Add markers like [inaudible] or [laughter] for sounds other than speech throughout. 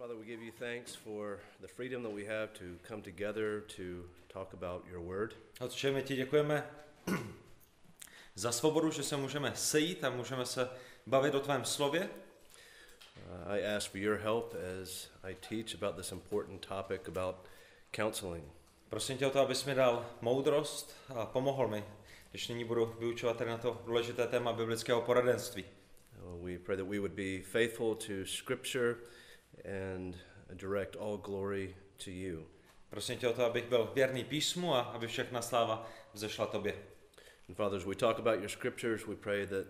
Father, we give you thanks for the freedom that we have to come together to talk about your word. Otče, my ti děkujeme [clears throat] za svobodu, že se můžeme sejít a můžeme se bavit o tvém slově. Uh, I ask for your help as I teach about this important topic about counseling. Prosím tě o to, abys mi dal moudrost a pomohl mi, když nyní budu vyučovat tady na to důležité téma biblického poradenství. Uh, we pray that we would be faithful to Scripture and direct all glory to you. Prosím tě o to, abych byl věrný písmu a aby všechna sláva vzešla tobě. And fathers, we talk about your Scriptures. We pray that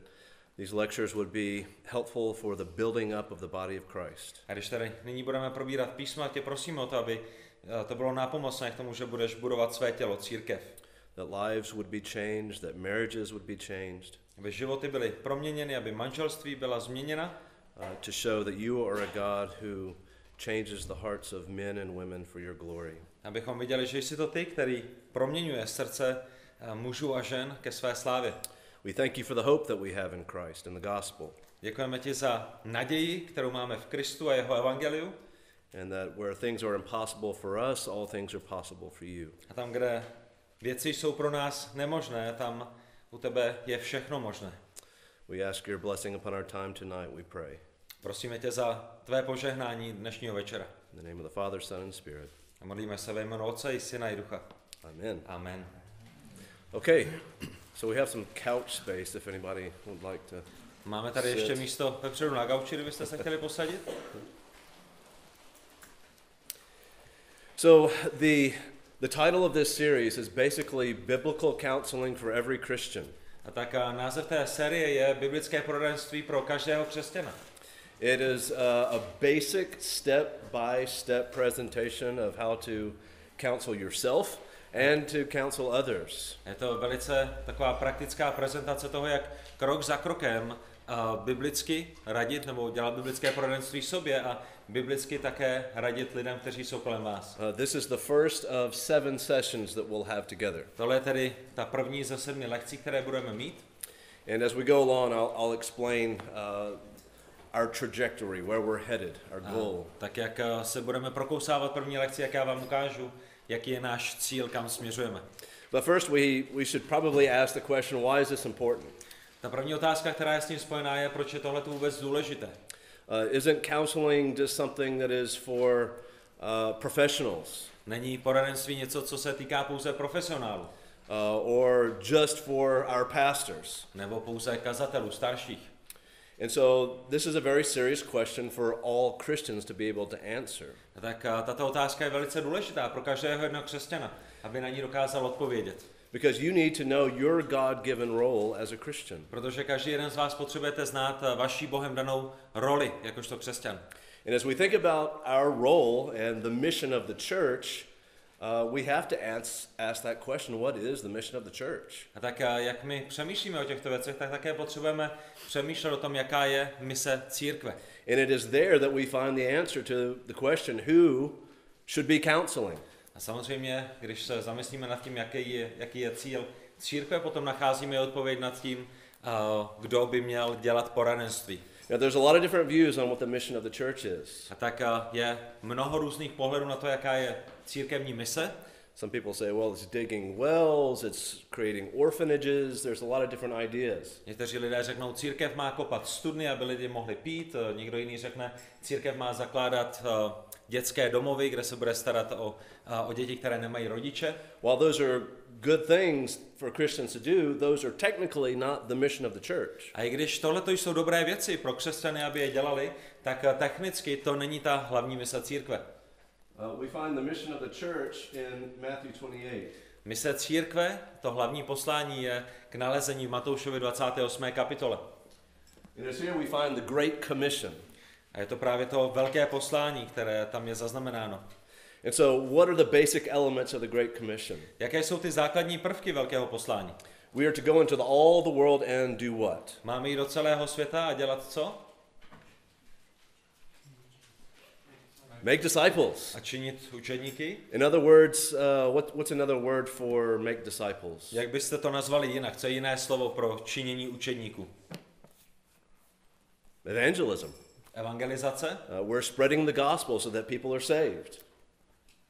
these lectures would be helpful for the building up of the body of Christ. A když tady nyní budeme probírat písma, tě prosíme o to, aby eh, to bylo nápomocné k tomu, že budeš budovat své tělo, církev. That lives would be changed, that marriages would be changed, Aby životy byly proměněny, aby manželství byla změněna, uh, to show that you are a God who changes the hearts of men and women for your glory. abychom viděli, že jsi to ty, který proměňuje srdce eh, mužů a žen ke své slávě. We thank you for the hope that we have in Christ and the gospel, Děkujeme ti za naději, kterou máme v Kristu a jeho evangeliu. and that where things are impossible for us, all things are possible for you. A tam, kde věci jsou pro nás nemožné, tam u tebe je všechno možné. We ask your blessing upon our time tonight, we pray. Prosíme tě za tvé požehnání dnešního večera. In the name of the Father, Son, and Spirit. A modlíme se ve jménu Otce i Syna i Ducha. Amen. Amen. Okay, so we have some couch space if anybody would like to. Máme tady Sit. ještě místo vepředu na gauči, kdybyste se chtěli posadit. So the the title of this series is basically biblical counseling for every Christian. A tak název té série je Biblické poradenství pro každého křesťana. It is uh, a basic step by step presentation of how to counsel yourself and to counsel others. Je to velice taková praktická prezentace toho, jak krok za krokem uh, biblicky radit nebo dělat biblické poradenství sobě a biblicky také radit lidem, kteří jsou kolem vás. Uh, this is the first of seven sessions that we'll have together. Tohle je tedy ta první ze sedmi lekcí, které budeme mít. And as we go along, I'll, I'll explain uh, our trajectory, where we're headed, our A goal. tak jak uh, se budeme prokousávat první lekci, jak já vám ukážu, jaký je náš cíl, kam směřujeme. But first, we, we should probably ask the question why is this important? Ta první otázka, která je s tím spojená, je, proč je tohle vůbec důležité. Uh, isn't counseling just something that is for uh, professionals Není poradenství něco, co se týká pouze profesionálů, uh, or just for our pastors? nebo pouze kazatelů, starších. And so, this is a very serious question for all Christians to be able to answer. Tak tato otázka je velice důležitá pro každého jednoho křesťana, aby na ní dokázal odpovědět. Because you need to know your God given role as a Christian. Protože každý jeden z vás potřebujete znát eh, vaší Bohem danou roli jakožto křesťan. And as we think about our role and the mission of the church, uh, we have to ask, ask that question what is the mission of the church? A tak a jak my přemýšlíme o těchto věcech, tak také potřebujeme přemýšlet o tom, jaká je mise církve. And it is there that we find the answer to the question who should be counseling. A samozřejmě, když se zamyslíme nad tím, jaký je, jaký je cíl církve, potom nacházíme odpověď nad tím, uh, kdo by měl dělat poradenství. Now, there's a lot of different views on what the mission of the church is. A tak uh, je mnoho různých pohledů na to, jaká je církevní mise. Some people say, well, it's digging wells, it's creating orphanages, there's a lot of different ideas. Někteří lidé řeknou, církev má kopat studny, aby lidi mohli pít. Eh, Někdo jiný řekne, církev má zakládat uh, dětské domovy, kde se bude starat o, o děti, které nemají rodiče. While those are good things for Christians to do, those are technically not the mission of the church. A i když tohle jsou dobré věci pro křesťany, aby je dělali, tak eh, technicky to není ta hlavní mise církve. Uh, we find the mission of the church in Matthew 28. Mise církve, to hlavní poslání je k nalezení v Matoušovi 28. kapitole. And here we find the Great Commission. A je to právě to velké poslání, které tam je zaznamenáno. And so, what are the basic elements of the Great Commission? Jaké jsou ty základní prvky velkého poslání? We are to go into the, all the world and do what? Máme jít do celého světa a dělat co? Make disciples. A činit učedníky? In other words, uh, what, what's another word for make disciples? Jak byste to nazvali jinak? Co je jiné slovo pro činění učedníků? Evangelism. Evangelizace. Uh, we're spreading the gospel so that people are saved.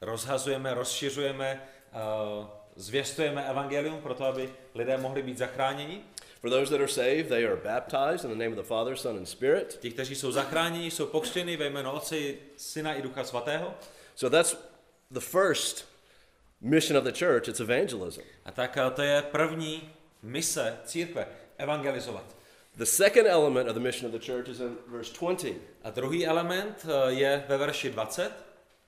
Rozhazujeme, rozšiřujeme, uh, zvěstujeme evangelium proto, aby lidé mohli být zachráněni. For those that are saved, they are baptized in the name of the Father, Son, and Spirit. Ti, kteří jsou zachráněni, jsou pokřtěni ve jménu Otce, Syna i Ducha Svatého. So that's the first mission of the church, it's evangelism. A tak uh, to je první mise církve, evangelizovat. The second element of the mission of the church is in verse 20. A druhý element uh, je ve verši 20.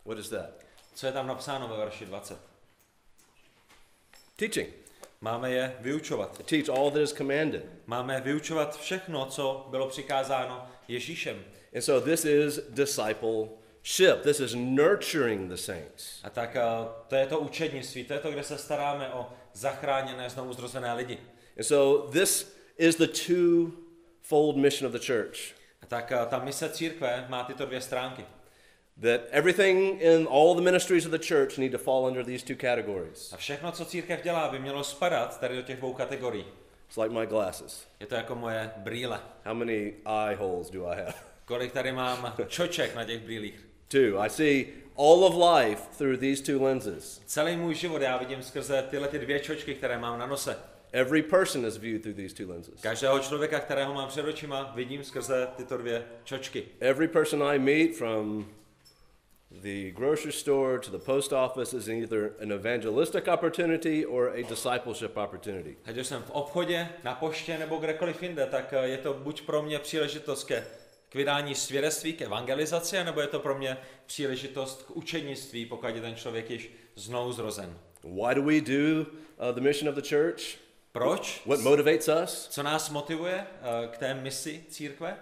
What is that? Co je tam napsáno ve verši 20? Teaching. Máme je vyučovat. To teach all that is commanded. Máme vyučovat všechno, co bylo přikázáno Ježíšem. And so this is discipleship. This is nurturing the saints. A tak uh, to je to učednictví, to je to, kde se staráme o zachráněné, znovu zrozené lidi. And so this is the two-fold mission of the church. Tak uh, ta mise církve má tyto dvě stránky. That everything in all the ministries of the church need to fall under these two categories. A všechno, co církev dělá, by mělo spadat tady do těch dvou kategorií. It's like my glasses. Je to jako moje brýle. How many eye holes do I have? [laughs] Kolik tady mám čoček na těch brýlích. Two. I see all of life through these two lenses. Celý můj život já vidím skrze tyhle ty dvě čočky, které mám na nose. Every person is viewed through these two lenses. Každého člověka, kterého mám před očima, vidím skrze tyto dvě čočky. Every person I meet from the grocery store to the post office is either an evangelistic opportunity or a discipleship opportunity. Ať už jsem v obchodě, na poště nebo kdekoliv jinde, tak eh, je to buď pro mě příležitost ke, k vydání svědectví, k evangelizaci, nebo je to pro mě příležitost k učenictví, pokud je ten člověk již znovu zrozen. Why do we do uh, the mission of the church? Proč? What motivates us? Co nás motivuje eh, k té misi církve?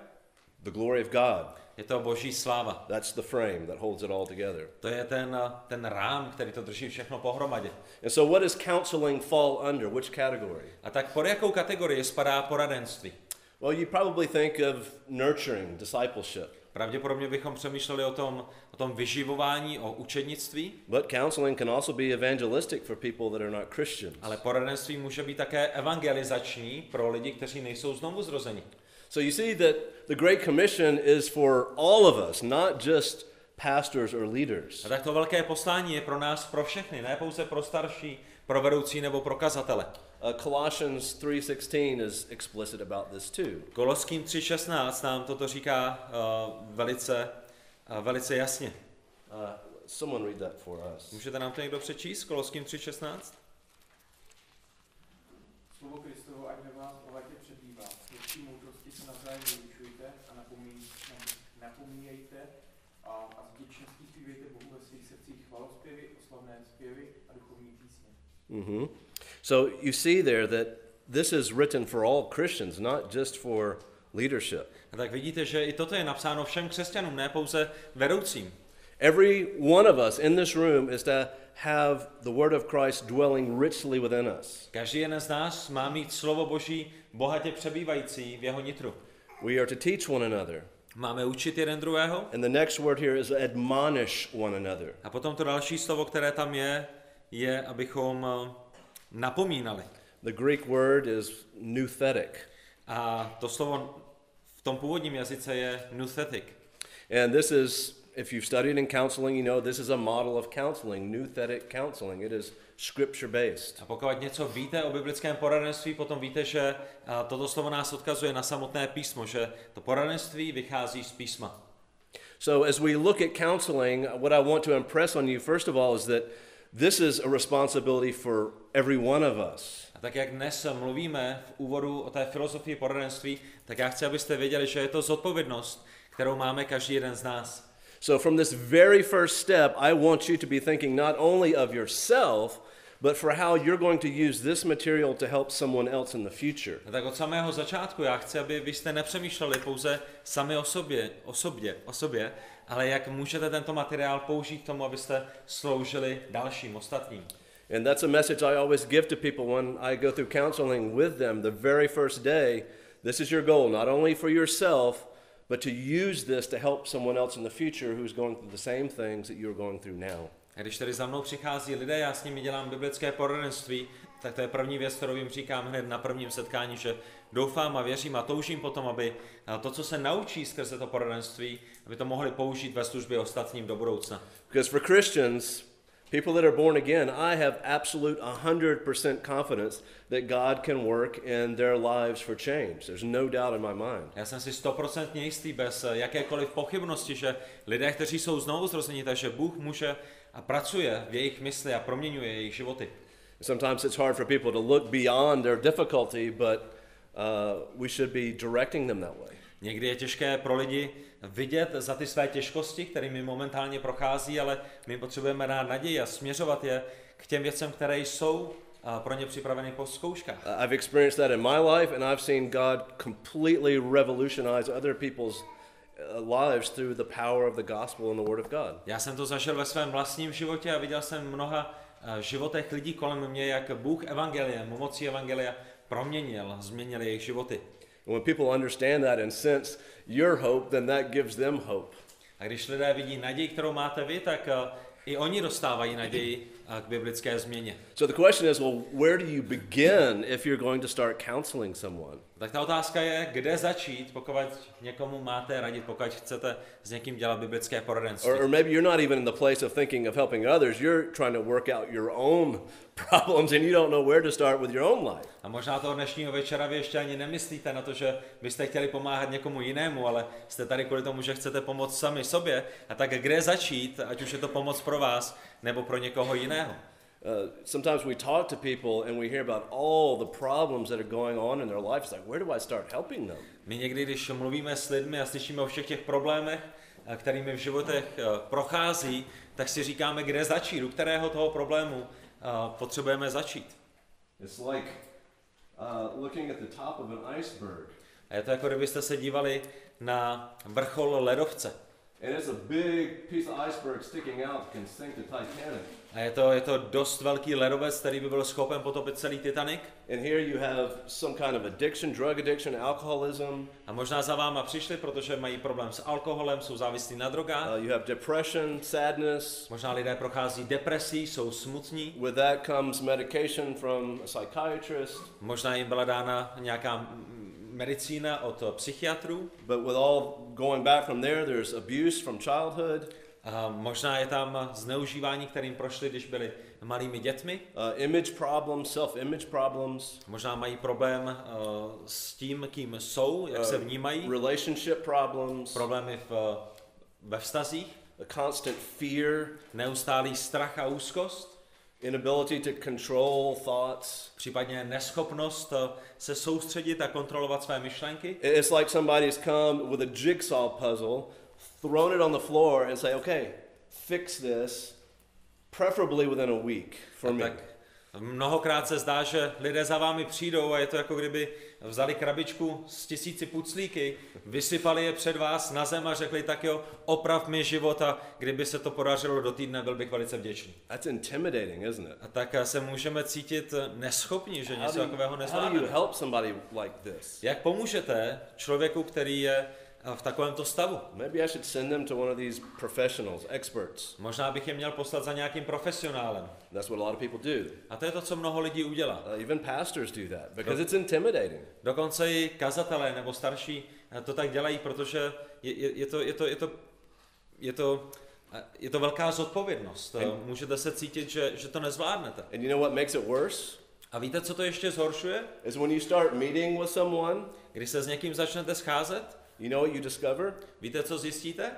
The glory of God. Je to boží sláva. That's the frame that holds it all together. To je ten, eh, rám, který to drží všechno pohromadě. And so, what does counseling fall under? Which category? A tak pod jakou kategorii spadá poradenství? Well, you probably think of nurturing, discipleship. Pravděpodobně bychom přemýšleli o tom, o tom vyživování, o učednictví, But counseling can also be evangelistic for people that are not Christians. ale poradenství může být také evangelizační pro lidi, kteří nejsou znovu zrozeni. So you see that the Great Commission is for all of us, not just pastors or leaders. A tak to velké poslání je pro nás, pro všechny, ne pouze pro starší, pro vedoucí nebo pro kazatele. Uh, Colossians 3:16 is explicit about this too. Koloským 3.16 nám toto říká uh, velice, uh, velice jasně. Uh, someone read that for us. Můžete nám to někdo přečíst? Koloským 3.16? Slovo Kristovo, ať ve vás bohatě přebývá. Ve vší moudrosti se navzájem vyučujte a napomíjejte a, a s vděčností zpívejte Bohu ve svých srdcích chvalospěvy, oslavné zpěvy a duchovní písně. hmm So you see there that this is written for all Christians, not just for leadership. A tak vidíte, že i toto je napsáno všem křesťanům, ne pouze vedoucím. Every one of us in this room is to have the word of Christ dwelling richly within us. Každý jeden z nás má mít slovo Boží bohatě přebývající v jeho nitru. We are to teach one another. Máme učit jeden druhého And the next word here is admonish one another. a potom to další slovo, které tam je, je, abychom eh, napomínali. The Greek word is nouthetic. A to slovo v tom původním jazyce je nuthetic. And this is, if you've studied in counseling, you know this is a model of counseling, nouthetic counseling. It is scripture based. A pokud něco víte o biblickém poradenství, potom víte, že toto slovo nás odkazuje na samotné písmo, že to poradenství vychází z písma. So, as we look at counseling, what I want to impress on you, first of all, is that this is a responsibility for every one of us. A tak jak dnes mluvíme v úvodu o té filozofii poradenství, tak já chci, abyste věděli, že je to zodpovědnost, kterou máme každý jeden z nás. So, from this very first step, I want you to be thinking not only of yourself, but for how you're going to use this material to help someone else in the future. A tak od samého začátku já chci, aby vy jste nepřemýšleli pouze sami o sobě, o sobě, o sobě, ale jak můžete tento materiál použít k tomu, abyste sloužili dalším, ostatním. And that's a message I always give to people when I go through counseling with them the very first day. This is your goal, not only for yourself, but to use this to help someone else in the future who's going through the same things that you're going through now. A když tady za mnou přichází lidé, já s nimi dělám biblické poradenství, tak to je první věc, kterou jim říkám hned na prvním setkání, že doufám a věřím a toužím potom, aby to, co se naučí skrze to poradenství, aby to mohli použít ve službě ostatním do budoucna. Because for Christians, people that are born again, I have absolute 100% confidence that God can work in their lives for change. There's no doubt in my mind. Já jsem si stoprocentně jistý bez jakékoliv pochybnosti, že lidé, kteří jsou znovu zrození, takže Bůh může a pracuje v jejich mysli a proměňuje jejich životy. Sometimes it's hard for people to look beyond their difficulty, but uh, we should be directing them that way. Někdy je těžké pro lidi vidět za ty své těžkosti, kterými momentálně prochází, ale my potřebujeme dát naději a směřovat je k těm věcem, které jsou pro ně připraveny po zkouškách. I've experienced that in my life and I've seen God completely revolutionize other people's lives through the power of the gospel and the word of God. Já jsem to zažil ve svém vlastním životě a viděl jsem mnoha uh, životech lidí kolem mě, jak Bůh evangeliem, mocí evangelia proměnil, změnil jejich životy. And when people understand that and sense your hope, then that gives them hope. A když lidé vidí naději, kterou máte vy, tak uh, i oni dostávají naději k biblické změně. So the question is, well, where do you begin if you're going to start counseling someone? Tak ta otázka je, kde začít, pokud někomu máte radit, pokud chcete s někým dělat biblické poradenství. Or, or maybe you're not even in the place of thinking of helping others. You're trying to work out your own problems and you don't know where to start with your own life. A možná toho dnešního večera vy ještě ani nemyslíte na to, že byste chtěli pomáhat někomu jinému, ale jste tady kvůli tomu, že chcete pomoct sami sobě. A tak kde začít, ať už je to pomoc pro vás nebo pro někoho jiného? Uh, sometimes we talk to people and we hear about all the problems that are going on in their life. It's like, where do I start helping them? My někdy, když mluvíme s lidmi a slyšíme o všech těch problémech, eh, kterými v životech eh, prochází, tak si říkáme, kde začít, u kterého toho problému potřebujeme začít. It's like uh, looking at the top of an iceberg. A je to jako kdybyste se dívali na vrchol ledovce. And it's a big piece of iceberg sticking out can sink the Titanic. A je to, je to dost velký ledovec, který by byl schopen potopit celý Titanic. And here you have some kind of addiction, drug addiction, alcoholism. A možná za váma přišli, protože mají problém s alkoholem, jsou závislí na drogách. Uh, you have depression, sadness. Možná lidé prochází depresí, jsou smutní. With that comes medication from a psychiatrist. Možná jim byla dána nějaká medicína od psychiatrů. But with all going back from there, there's abuse from childhood. A možná je tam zneužívání, kterým prošli, když byli malými dětmi. Uh, image problems, self-image problems. Možná mají problém uh, s tím, kým jsou, jak uh, se vnímají. Relationship problems. Problémy v, ve vztazích. A constant fear. Neustálý strach a úzkost. Inability to control thoughts. Případně neschopnost se soustředit a kontrolovat své myšlenky. It's like somebody's come with a jigsaw puzzle thrown it on the floor and say, okay, fix this, preferably within a week for me. Tak mnohokrát se zdá, že lidé za vámi přijdou a je to jako kdyby vzali krabičku s tisíci puclíky, vysypali je před vás na zem a řekli tak jo, oprav mi život a kdyby se to podařilo do týdne, byl bych velice vděčný. That's intimidating, isn't it? A tak se můžeme cítit neschopní, že něco takového nezvládneme. Like Jak pomůžete člověku, který je v takovémto stavu. Maybe I should send them to one of these professionals, experts. Možná bych je měl poslat za nějakým profesionálem. That's what a lot of people do. A to je to, co mnoho lidí udělá. Uh, even pastors do that because it's intimidating. Dokonce i kazatelé nebo starší eh, to tak dělají, protože je, je, je to, je to, je to, je to eh, je to velká zodpovědnost. And, Můžete se cítit, že, že to nezvládnete. And you know what makes it worse? A víte, co to ještě zhoršuje? Is when you start meeting with someone, když se s někým začnete scházet, You know what you discover? Víte, co zjistíte?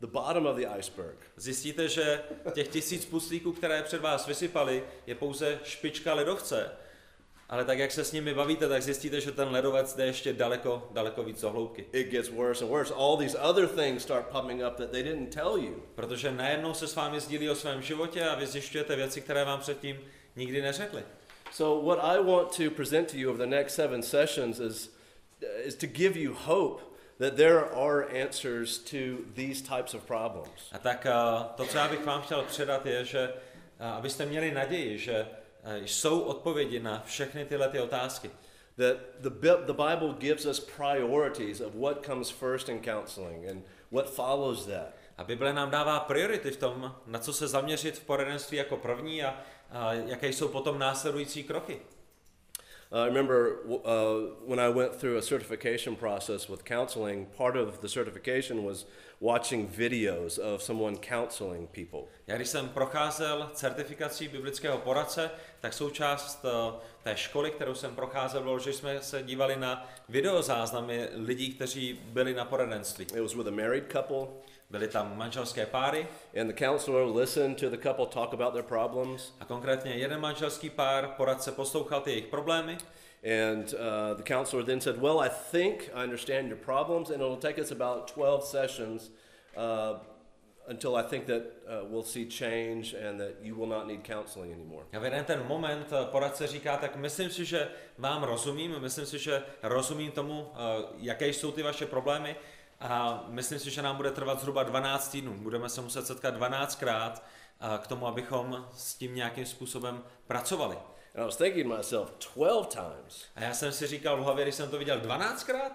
The bottom of the iceberg. Zjistíte, že těch tisíc puslíků, které před vás vysypali, je pouze špička ledovce. Ale tak, jak se s nimi bavíte, tak zjistíte, že ten ledovec jde ještě daleko, daleko víc do hloubky. It gets worse and worse. All these other things start popping up that they didn't tell you. Protože najednou se s vámi sdílí o svém životě a vy zjišťujete věci, které vám předtím nikdy neřekli. So what I want to present to you over the next seven sessions is, is to give you hope that there are answers to these types of problems. A tak eh, to, co já bych vám chtěl předat, je, že eh, abyste měli naději, že eh, jsou odpovědi na všechny tyhle ty otázky. that the, the Bible gives us priorities of what comes first in counseling and what follows that. A Bible nám dává priority v tom, na co se zaměřit v poradenství jako první a, a jaké jsou potom následující kroky. Uh, I remember uh, when I went through a certification process with counseling, part of the certification was watching videos of someone counseling people. Já když jsem procházel certifikací biblického poradce, tak součást eh, té školy, kterou jsem procházel, bylo, že jsme se dívali na videozáznamy lidí, kteří byli na poradenství. It was with a married couple, Byly tam manželské páry and the counselor listened to the couple talk about their problems. a konkrétně jeden manželský pár poradce poslouchal ty jejich problémy And uh, the counselor then said, Well, I think I understand your problems, and it'll take us about 12 sessions uh, until I think that uh, we'll see change and that you will not need counseling anymore. A v jeden ten moment eh, poradce říká, tak myslím si, že vám rozumím, myslím si, že rozumím tomu, eh, jaké jsou ty vaše problémy a myslím si, že nám bude trvat zhruba 12 týdnů. Budeme se muset setkat 12krát eh, k tomu, abychom s tím nějakým způsobem pracovali. And I was thinking to myself, 12 times? A já jsem si říkal v hlavě, když jsem to viděl 12krát,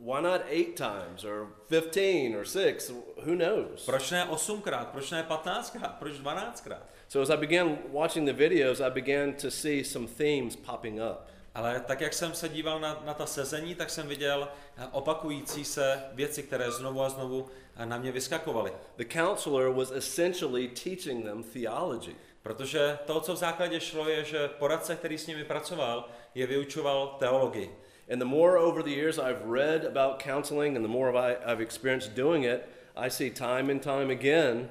Why not eight times or 15 or six? Who knows? proč ne 8krát, proč ne 15krát, proč 12krát? So as I began watching the videos, I began to see some themes popping up. Ale tak, jak jsem se díval na, na ta sezení, tak jsem viděl eh, opakující se věci, které znovu a znovu eh, na mě vyskakovaly. The counselor was essentially teaching them theology. Protože to, co v základě šlo, je, že poradce, který s nimi pracoval, je vyučoval teologii. And the more over the years I've read about counseling and the more I've experienced doing it, I see time and time again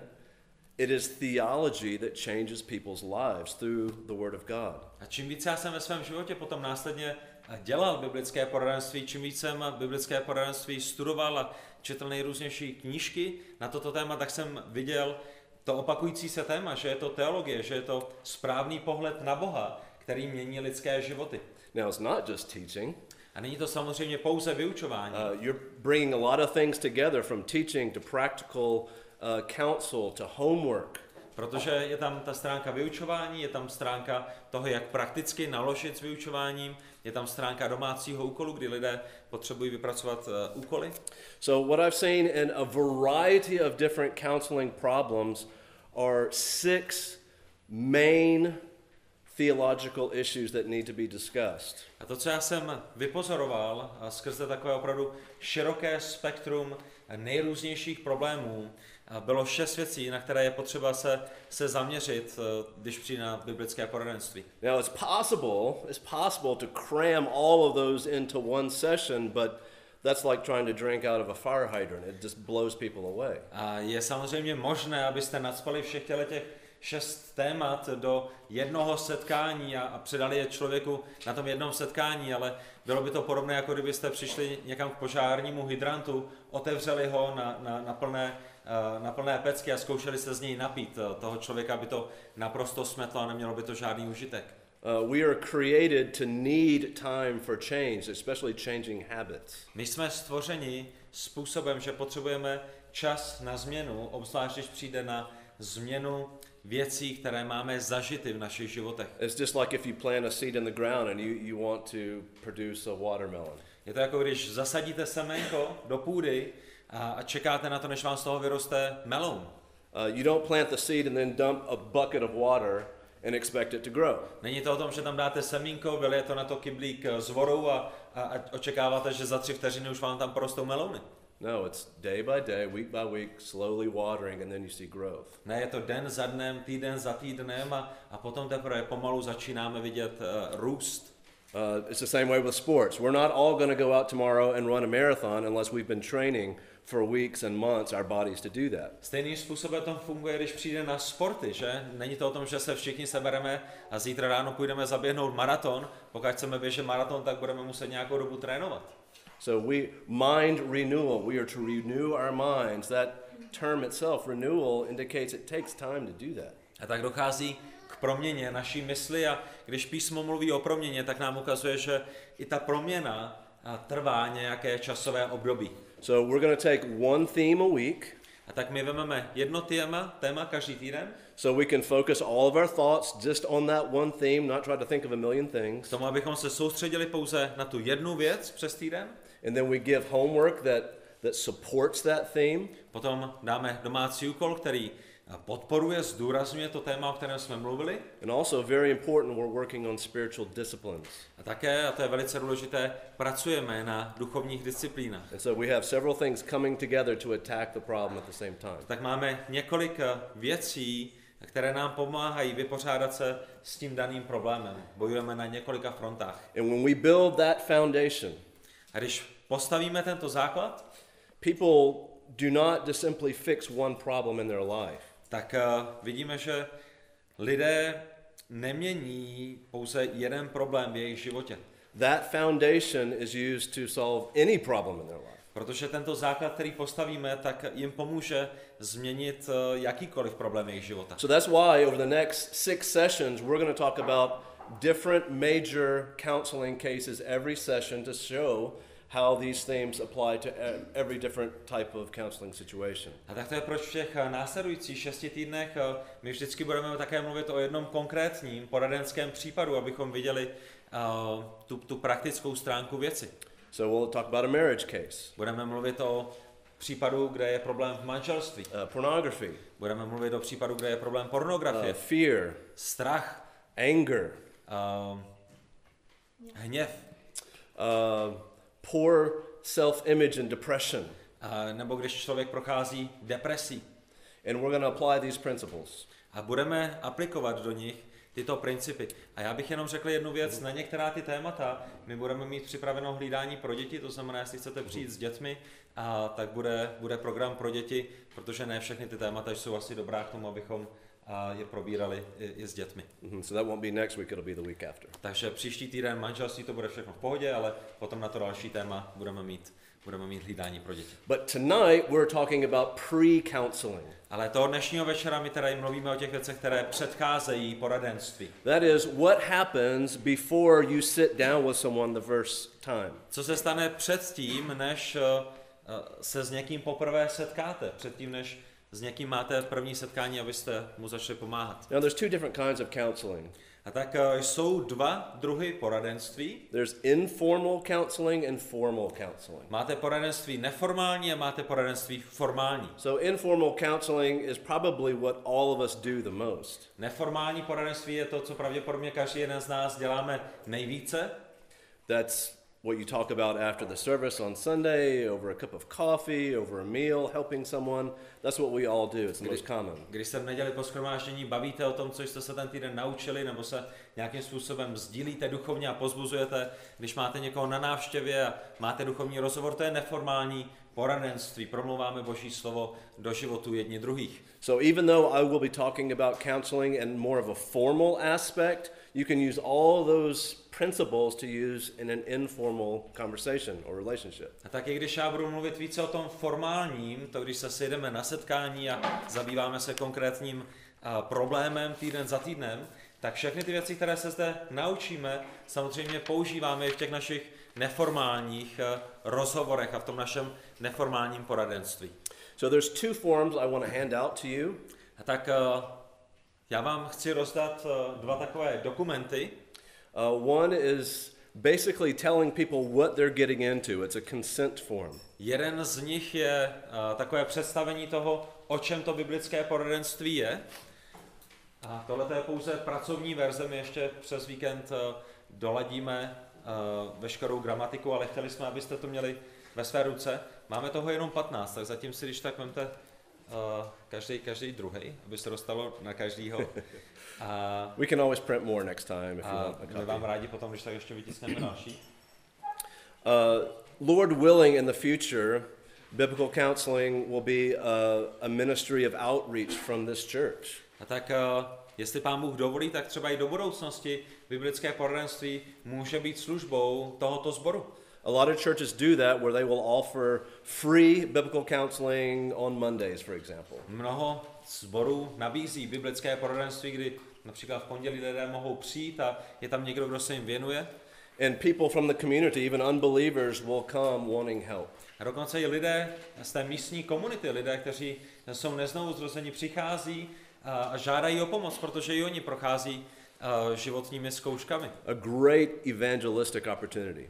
it is theology that changes people's lives through the Word of God. A čím víc já jsem ve svém životě potom následně eh, dělal biblické poradenství, čím víc jsem biblické poradenství studoval a četl nejrůznější knížky na toto téma, tak jsem viděl to opakující se téma, že je to teologie, že je to správný pohled na Boha, který mění lidské životy. Now, it's not just teaching, A není to samozřejmě pouze vyučování. uh, you're bringing a lot of things together from teaching to practical uh, counsel to homework. Protože je tam ta stránka vyučování, je tam stránka toho, jak prakticky naložit s vyučováním, je tam stránka domácího úkolu, kdy lidé potřebují vypracovat uh, úkoly. So, what I've seen in a variety of different counseling problems are six main theological issues that need to be discussed. A to, co já jsem vypozoroval a skrze takové opravdu široké spektrum nejrůznějších problémů, bylo šest věcí, na které je potřeba se, se zaměřit, eh, když přijde na biblické poradenství. Now, it's possible, it's possible to cram all of those into one session, but that's like trying to drink out of a fire hydrant. It just blows people away. A je samozřejmě možné, abyste nadspali všech těch šest témat do jednoho setkání a, a předali je člověku na tom jednom setkání, ale bylo by to podobné, jako kdybyste přišli někam k požárnímu hydrantu, otevřeli ho na, na, na, plné, na plné pecky a zkoušeli se z něj napít eh, toho člověka, aby to naprosto smetlo a nemělo by to žádný užitek. Uh, we are created to need time for change, especially changing habits. My jsme stvořeni způsobem, že potřebujeme čas na změnu, obzvlášť když přijde na změnu věcí, které máme zažity v našich životech. It's just like if you plant a seed in the ground and you, you want to produce a watermelon. Je to jako když zasadíte semenko do půdy a, a čekáte na to, než vám z toho vyroste meloun. Uh, you don't plant the seed and then dump a bucket of water and expect it to grow. Není to o tom, že tam dáte semínko, vylije to na to kyblík s vodou a, a, a očekáváte, že za tři vteřiny už vám tam porostou melouny. No, it's day by day, week by week, slowly watering, and then you see growth. Ne, je to den za dnem, týden za týdnem a, a potom teprve pomalu začínáme vidět uh, růst. Uh, it's the same way with sports. We're not all going to go out tomorrow and run a marathon unless we've been training for weeks and months our bodies to do that. Stejným způsobem to funguje, když přijde na sporty, že? Není to o tom, že se všichni sebereme a zítra ráno půjdeme zaběhnout maraton. Pokud chceme běžet maraton, tak budeme muset nějakou dobu trénovat. So we mind renewal. We are to renew our minds. That term itself, renewal, indicates it takes time to do that. A tak dochází k proměně naší mysli a když písmo mluví o proměně, tak nám ukazuje, že i ta proměna trvá nějaké časové období. So we're going to take one theme a week, A tak my vezmeme jedno téma, téma každý týden, So we can focus all of our thoughts just on that one theme, not try to think of a million k things. tomu, abychom se soustředili pouze na tu jednu věc přes týden. And then we give homework that, that supports that theme. Potom dáme domácí úkol, který podporuje, zdůrazňuje to téma, o kterém jsme mluvili. And also, very important, we're working on spiritual disciplines. A také, a to je velice důležité, pracujeme na duchovních disciplínách. And so we have several things coming together to attack the problem at the same time. Tak máme několik eh, věcí, které nám pomáhají vypořádat se s tím daným problémem. Bojujeme na několika frontách. And when we build that foundation, A když postavíme tento základ, people do not just simply fix one problem in their life. Tak uh, vidíme, že lidé nemění pouze jeden problém v jejich životě. That foundation is used to solve any problem in their life. Protože tento základ, který postavíme, tak jim pomůže změnit uh, jakýkoliv problém jejich života. So that's why over the next six sessions, we're going to talk about different major counseling cases every session to show how these themes apply to e- every different type of counseling situation. A tak to je proč v těch eh, následujících šesti týdnech eh, my vždycky budeme také mluvit o jednom konkrétním poradenském případu, abychom viděli uh, tu, tu praktickou stránku věci. So we'll talk about a marriage case, Budeme mluvit o případu, kde je problém v manželství. uh, pornography, Budeme mluvit o případu, kde je problém uh, pornografie, fear, strach, anger, uh, hněv, uh, poor self-image and depression. uh, nebo když člověk prochází depresí. And we're going to apply these principles. A budeme aplikovat do nich tyto principy. A já bych jenom řekl jednu věc, na některá ty témata my budeme mít připraveno hlídání pro děti, to znamená, jestli chcete přijít s dětmi, a tak bude, bude program pro děti, protože ne všechny ty témata jsou asi dobrá k tomu, abychom a, je probírali i, i s dětmi. Mhm, So that won't be next week, it'll be the week after. Takže příští týden manželství to bude všechno v pohodě, ale potom na to další téma budeme mít, budeme mít hlídání pro děti. But tonight we're talking about pre-counseling. Ale toho dnešního večera my tady mluvíme o těch věcech, které předcházejí poradenství. That is what happens before you sit down with someone the first time. Co se stane předtím, než eh, se s někým poprvé setkáte, předtím, než s někým máte první setkání, abyste mu začali pomáhat. Now there's two different kinds of counseling. A tak eh, jsou dva druhy poradenství. There's informal counseling and formal counseling. Máte poradenství neformální a máte poradenství formální. So informal counseling is probably what all of us do the most. Neformální poradenství je to, co pravděpodobně každý jeden z nás děláme nejvíce. That's what you talk about after the service on Sunday, over a cup of coffee, over a meal, helping someone. That's what we all do. It's the most common. Když se v neděli po schromáždění bavíte o tom, co jste se ten týden naučili, nebo se nějakým způsobem sdílíte duchovně a pozbuzujete, když máte někoho na návštěvě a máte duchovní rozhovor, to je neformální poradenství. Promluváme Boží slovo do životu jedni druhých. So even though I will be talking about counseling and more of a formal aspect, you can use all those principles to use in an informal conversation or relationship. A tak i když já budu mluvit více o tom formálním, to když se sejdeme na setkání a zabýváme se konkrétním problémem týden za týdnem, tak všechny ty věci, které se zde naučíme, samozřejmě používáme i v těch našich neformálních rozhovorech a v tom našem neformálním poradenství. So there's two forms I want to hand out to you. A tak já vám chci rozdat dva takové dokumenty. Uh, one is basically telling people what they're getting into. It's a consent form. Jeden z nich je a, takové představení toho, o čem to biblické poradenství je. A tohle je pouze pracovní verze, my ještě přes víkend a, doladíme a, veškerou gramatiku, ale chtěli jsme, abyste to měli ve své ruce. Máme toho jenom 15, tak zatím si když tak vemte a, každý, každý druhý, aby se dostalo na každýho. [laughs] A, We can always print more next time if you want a copy. vám rádi potom, když tak ještě vytiskneme další. Uh, Lord willing, in the future, biblical counseling will be a, a ministry of outreach from this church. A tak eh, jestli pán Bůh dovolí, tak třeba i do budoucnosti biblické poradenství může být službou tohoto sboru. A lot of churches do that where they will offer free biblical counseling on Mondays, for example. Mnoho sborů nabízí biblické poradenství, kdy například v pondělí lidé mohou přijít a je tam někdo, kdo se jim věnuje. And people from the community, even unbelievers, will come wanting help. A dokonce i lidé z té místní komunity, lidé, kteří jsou neznovu zrození, přichází a, žádají o pomoc, protože i oni prochází životními zkouškami. A great evangelistic opportunity.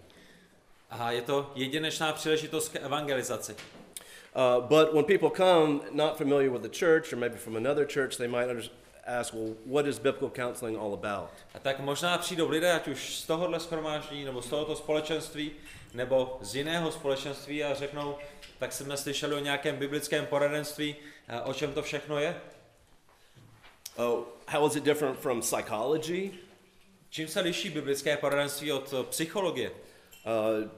A je to jedinečná příležitost k evangelizaci. Uh, but when people come not familiar with the church or maybe from another church, they might ask, well, what is biblical counseling all about? A tak možná přijdou lidé, ať už z tohohle schromáždění, nebo z tohoto společenství, nebo z jiného společenství a řeknou, tak jsme slyšeli o nějakém biblickém poradenství, a o čem to všechno je. Oh, how is it different from psychology? Čím se liší biblické poradenství od eh, psychologie? Uh,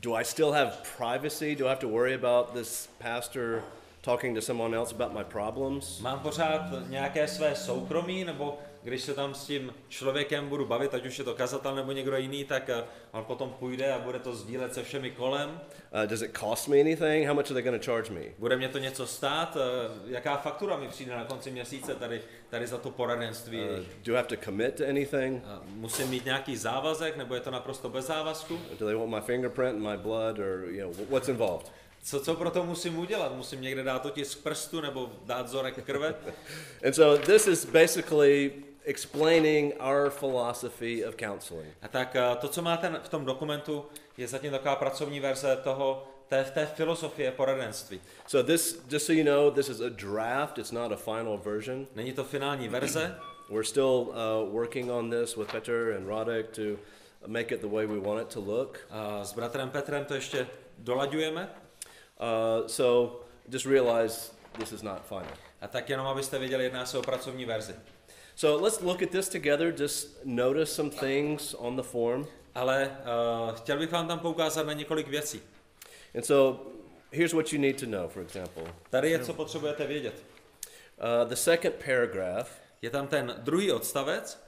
do I still have privacy? Do I have to worry about this pastor talking to someone else about my problems? Mám pořád nějaké své soukromí, nebo když se tam s tím člověkem budu bavit, ať už je to kazatel nebo někdo jiný, tak eh, on potom půjde a bude to sdílet se všemi kolem. Uh, does it cost me anything? How much are they going to charge me? Bude mě to něco stát? Eh, Jaká faktura mi přijde na konci měsíce tady, tady za to poradenství? Uh, do I have to commit to anything? Eh, Musím mít nějaký závazek, nebo je to naprosto bez závazku? Do they want my fingerprint and my blood, or you know, wh- what's involved? Co, co pro to musím udělat? Musím někde dát otisk prstu nebo dát vzorek krve? [laughs] And so this is basically explaining our philosophy of counseling. A tak eh, to, co máte v tom dokumentu, je zatím taková pracovní verze toho, té, té filozofie poradenství. So this, just so you know, this is a draft. It's not a final version. Není to finální verze, [clears throat] We're still uh, working on this with Peter and Rodek to make it the way we want it to look. a s bratrem Petrem to ještě dolaďujeme. Uh, so just realize this is not final. A tak jenom abyste věděli, jedná se o pracovní verzi. So let's look at this together. Just notice some things on the form. Ale uh, chtěl bych vám tam poukázat na několik věcí. And so here's what you need to know, for example. Tady je, co potřebujete vědět. Uh, the second paragraph, Je tam ten druhý odstavec,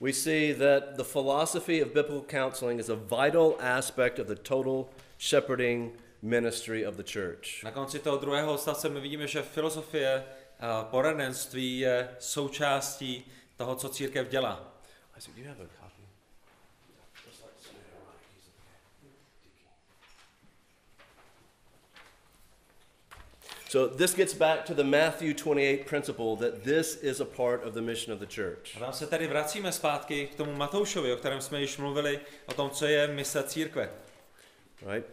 we see that the philosophy of biblical counseling is a vital aspect of the total shepherding ministry of the church. Na konci toho druhého odstavce my vidíme, že filozofie poradenství je součástí toho, co církev dělá. So this gets back to the Matthew 28 principle that this is a part of the mission of the church. A tam se tedy vracíme zpátky k tomu Matoušovi, o kterém jsme již mluvili, o tom, co je mise církve. Right?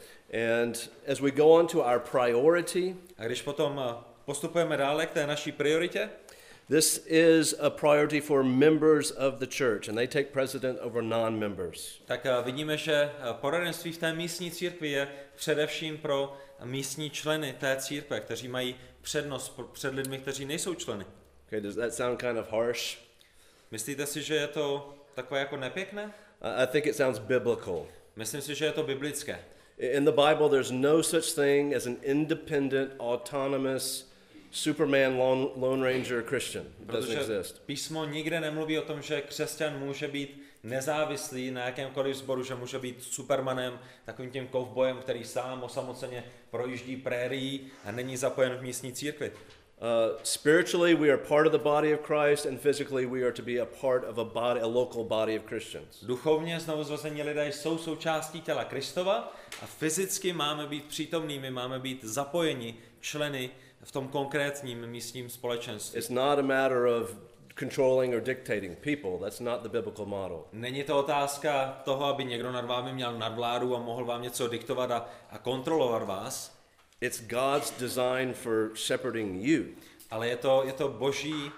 And as we go on to our priority, A když potom uh, postupujeme dále k té naší prioritě, this is a priority for members of the church, and they take precedent over non members. tak uh, vidíme, že uh, poradenství v té místní církvi je především pro místní členy té církve, kteří mají přednost před lidmi, kteří nejsou členy. Okay, does that sound kind of harsh? Myslíte si, že je to takové jako nepěkné? I think it sounds biblical. Myslím si, že je to biblické. In the Bible, there's no such thing as an independent, autonomous, Superman Lone, Lone Ranger Christian. It doesn't Protože exist. písmo nikde nemluví o tom, že křesťan může být nezávislý na jakémkoliv sboru, že může být supermanem, takovým tím kovbojem, který sám osamoceně projíždí prérií a není zapojen v místní církvi. Uh, spiritually, we are part of the body of Christ, and physically, we are to be a part of a body, a local body of Christians. Duchovně znovuzrození lidé jsou součástí těla Kristova a fyzicky máme být přítomnými, máme být zapojeni členy v tom konkrétním místním společenství. It's not a matter of controlling or dictating people. That's not the biblical model. Není to otázka toho, aby někdo nad vámi měl nadvládu a mohl vám něco diktovat a, a kontrolovat vás, It's God's design for shepherding you. ale je to, je to boží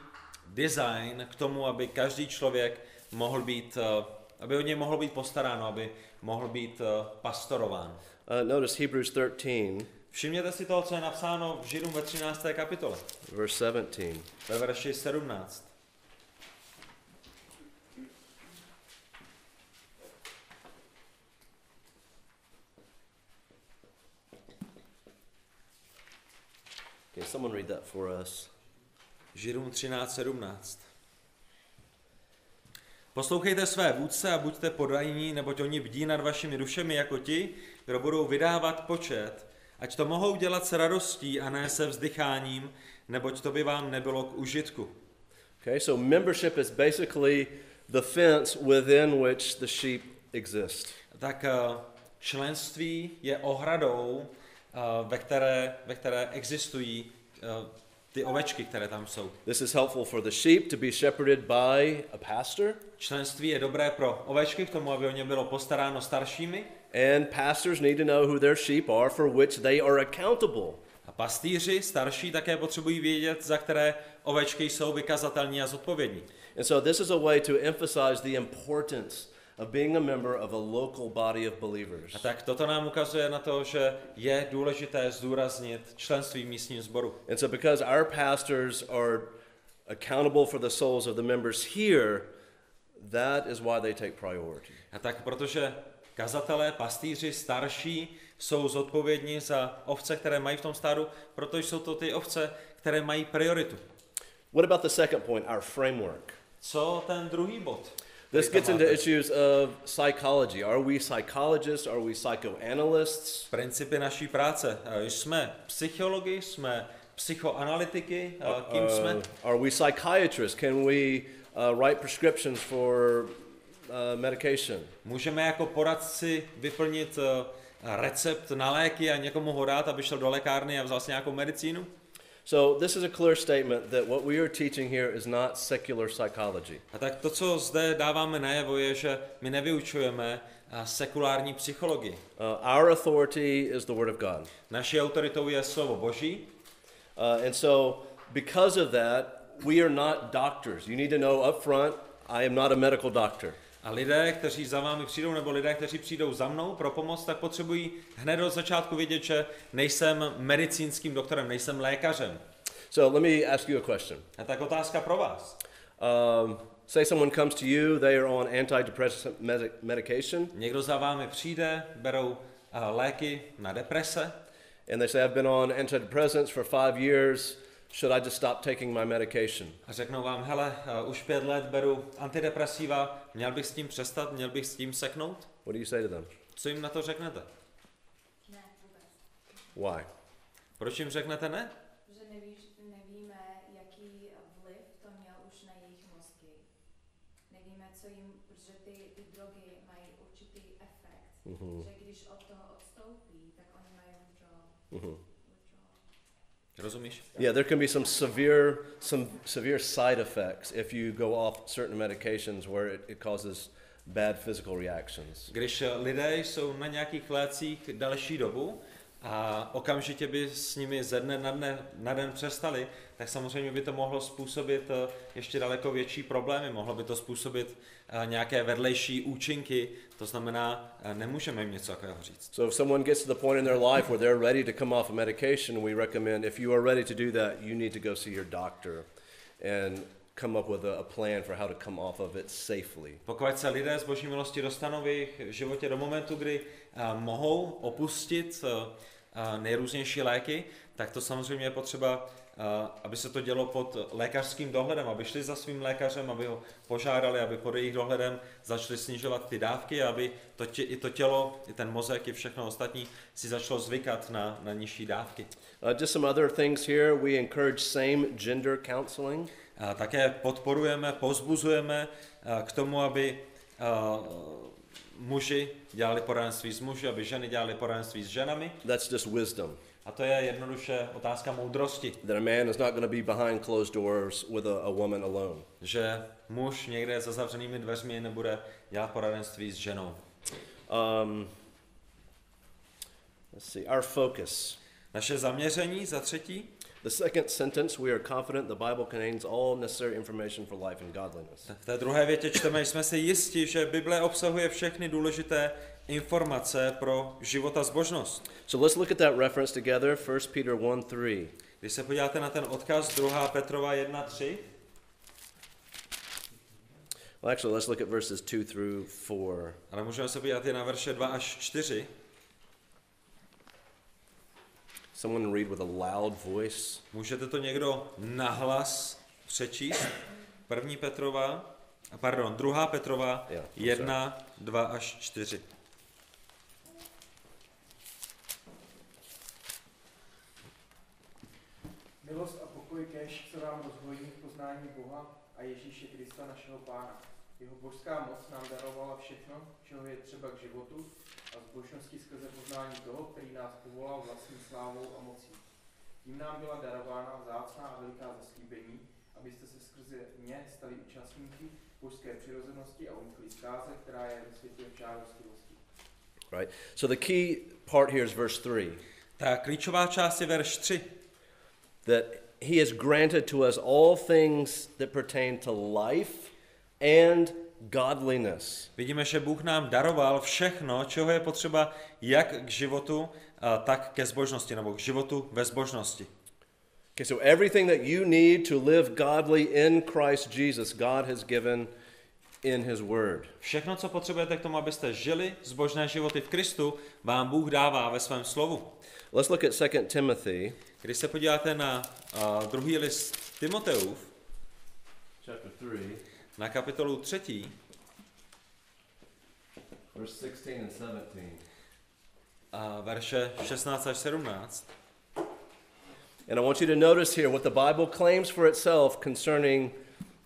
design k tomu, aby každý člověk mohl být, eh, aby o něj mohlo být postaráno, aby mohl být eh, pastorován. Uh, notice Hebrews 13, Všimněte si toho, co je napsáno v Židům ve 13. kapitole, verse 17. ve verši 17. Okay, someone read that for us. Židům 13.17. Poslouchejte své vůdce a buďte podajní, neboť oni bdí nad vašimi dušemi jako ti, kdo budou vydávat počet, ať to mohou dělat s radostí a ne se vzdycháním, neboť to by vám nebylo k užitku. Okay, so membership is basically the fence within which the sheep exist. tak eh, členství je ohradou, eh, ve které, ve které existují eh, ty ovečky, které tam jsou. This is helpful for the sheep to be shepherded by a pastor, Členství je dobré pro ovečky, k tomu, aby o ně bylo postaráno staršími. And pastors need to know who their sheep are for which they are accountable. A pastýři, starší, také potřebují vědět, za které ovečky jsou vykazatelní a zodpovědní. And so this is a way to emphasize the importance of being a member of a local body of believers. A tak toto nám ukazuje na to, že je důležité zdůraznit členství v místním sboru. And so because our pastors are accountable for the souls of the members here, that is why they take priority. A tak protože kazatelé, pastýři, starší jsou zodpovědní za ovce, které mají v tom stádu, protože jsou to ty ovce, které mají prioritu. What about the second point, our framework? Co ten druhý bod? This gets into issues of psychology. Are we psychologists? Are we psychoanalysts? Principy naší práce. Eh, Jsme psychologi, jsme psychoanalytiky, eh, kým jsme? Uh, are we psychiatrists? Can we uh, write prescriptions for uh, medication? Můžeme jako poradci vyplnit eh, recept na léky a někomu ho dát, aby šel do lékárny a vzal si nějakou medicínu? So this is a clear statement that what we are teaching here is not secular psychology. A tak to, co zde dáváme najevo, je, že my nevyučujeme eh, sekulární psychologii. Uh, our authority is the Word of God. Naší autoritou je slovo Boží Uh, and so, because of that, we are not doctors. You need to know up front, I am not a medical doctor. A lidé, kteří za vámi přijdou, nebo lidé, kteří přijdou za mnou pro pomoc, tak potřebují hned od začátku vědět, že nejsem medicínským doktorem, nejsem lékařem. So, let me ask you a question. A tak otázka pro vás. Um, say someone comes to you, they are on antidepressant medic- medication, Někdo za vámi přijde, berou eh, léky na deprese and they say, I've been on antidepressants for five years. Should I just stop taking my medication? a řeknou vám, hele, eh, už pět let beru antidepresiva, měl bych s tím přestat, měl bych s tím seknout? What do you say to them? Co jim na to řeknete? Ne, vůbec. Why? Proč jim řeknete ne? Že nevíš, nevíme, jaký vliv to měl už na jejich mozky. Nevíme, co jim, protože ty, ty drogy mají určitý efekt. Mhm. Že když od toho odstoupí, tak oni mají withdrawal. Mhm. Rozumíš? Yeah, there can be some severe, some severe side effects if you go off certain medications where it, it causes bad physical reactions. Když eh, lidé jsou na nějakých lécích další dobu a okamžitě by s nimi ze dne na, dne, na den přestali, tak samozřejmě by to mohlo způsobit eh, ještě daleko větší problémy. Mohlo by to způsobit nějaké vedlejší účinky, to znamená, eh, nemůžeme jim něco takového říct. So if someone gets to the point in their life where they're ready to come off a medication, we recommend if you are ready to do that, you need to go see your doctor and come up with a, a plan for how to come off of it safely. Pokud se lidé z boží milosti dostanou v jejich životě do momentu, kdy a, mohou opustit a, nejrůznější léky, tak to samozřejmě je potřeba, aby se to dělo pod lékařským dohledem, aby šli za svým lékařem, aby ho požádali, aby pod jejich dohledem začali snižovat ty dávky, aby to tě, i to tělo, i ten mozek, i všechno ostatní si začalo zvykat na, na nižší dávky. Uh, just some other things here. We encourage same gender counseling. A také podporujeme, pozbuzujeme a, k tomu, aby a, muži dělali poradenství s muži, aby ženy dělali poradenství s ženami. That's just wisdom. A to je jednoduše otázka moudrosti, That a man is not going to be behind closed doors with a, a woman alone. že muž někde za zavřenými dveřmi nebude dělat poradenství s ženou. Um, let's see, our focus. Naše zaměření za třetí, The second sentence, we are confident the Bible contains all necessary information for life and godliness. v té druhé větě čteme, jsme si jisti, že Bible obsahuje všechny důležité informace pro život a zbožnost. So let's look at that reference together, 1 Peter 1 3. Když se podíváte na ten odkaz 2. Petrova 1.3, Well, actually, let's look at verses 2 through 4. ale můžeme se podívat i na verše 2 až 4, Someone read with a loud voice. Můžete to někdo nahlas přečíst? První Petrova, pardon, druhá Petrova, Jo, 1, 2 až 4. Milost a pokoj kež se vám rozhojí v poznání Boha a Ježíše Krista našeho Pána. Jeho božská moc nám darovala všechno, čeho je třeba k životu a zbožnosti skrze poznání toho, který nás povolal vlastní slávou a mocí. Tím nám byla darována vzácná a veliká zaslíbení, abyste se skrze ně stali účastníky božské přirozenosti a unikli zkáze, která je ve světě v žádostivosti. Right? So the key part here is verse 3 Ta klíčová část je verš 3. That he has granted to us all things that pertain to life and godliness. Vidíme, že Bůh nám daroval všechno, čeho je potřeba jak k životu, tak ke zbožnosti, nebo k životu ve zbožnosti. Okay, so everything that you need to live godly in Christ Jesus, God has given in his word. Všechno, co potřebujete k tomu, abyste žili zbožné životy v Kristu, vám Bůh dává ve svém slovu. Let's look at 2 Timothy Když se podíváte na uh, druhý list Timoteův, chapter 3, na kapitolu 3, verse 16 and 17. a verše 16 až 17, And I want you to notice here what the Bible claims for itself concerning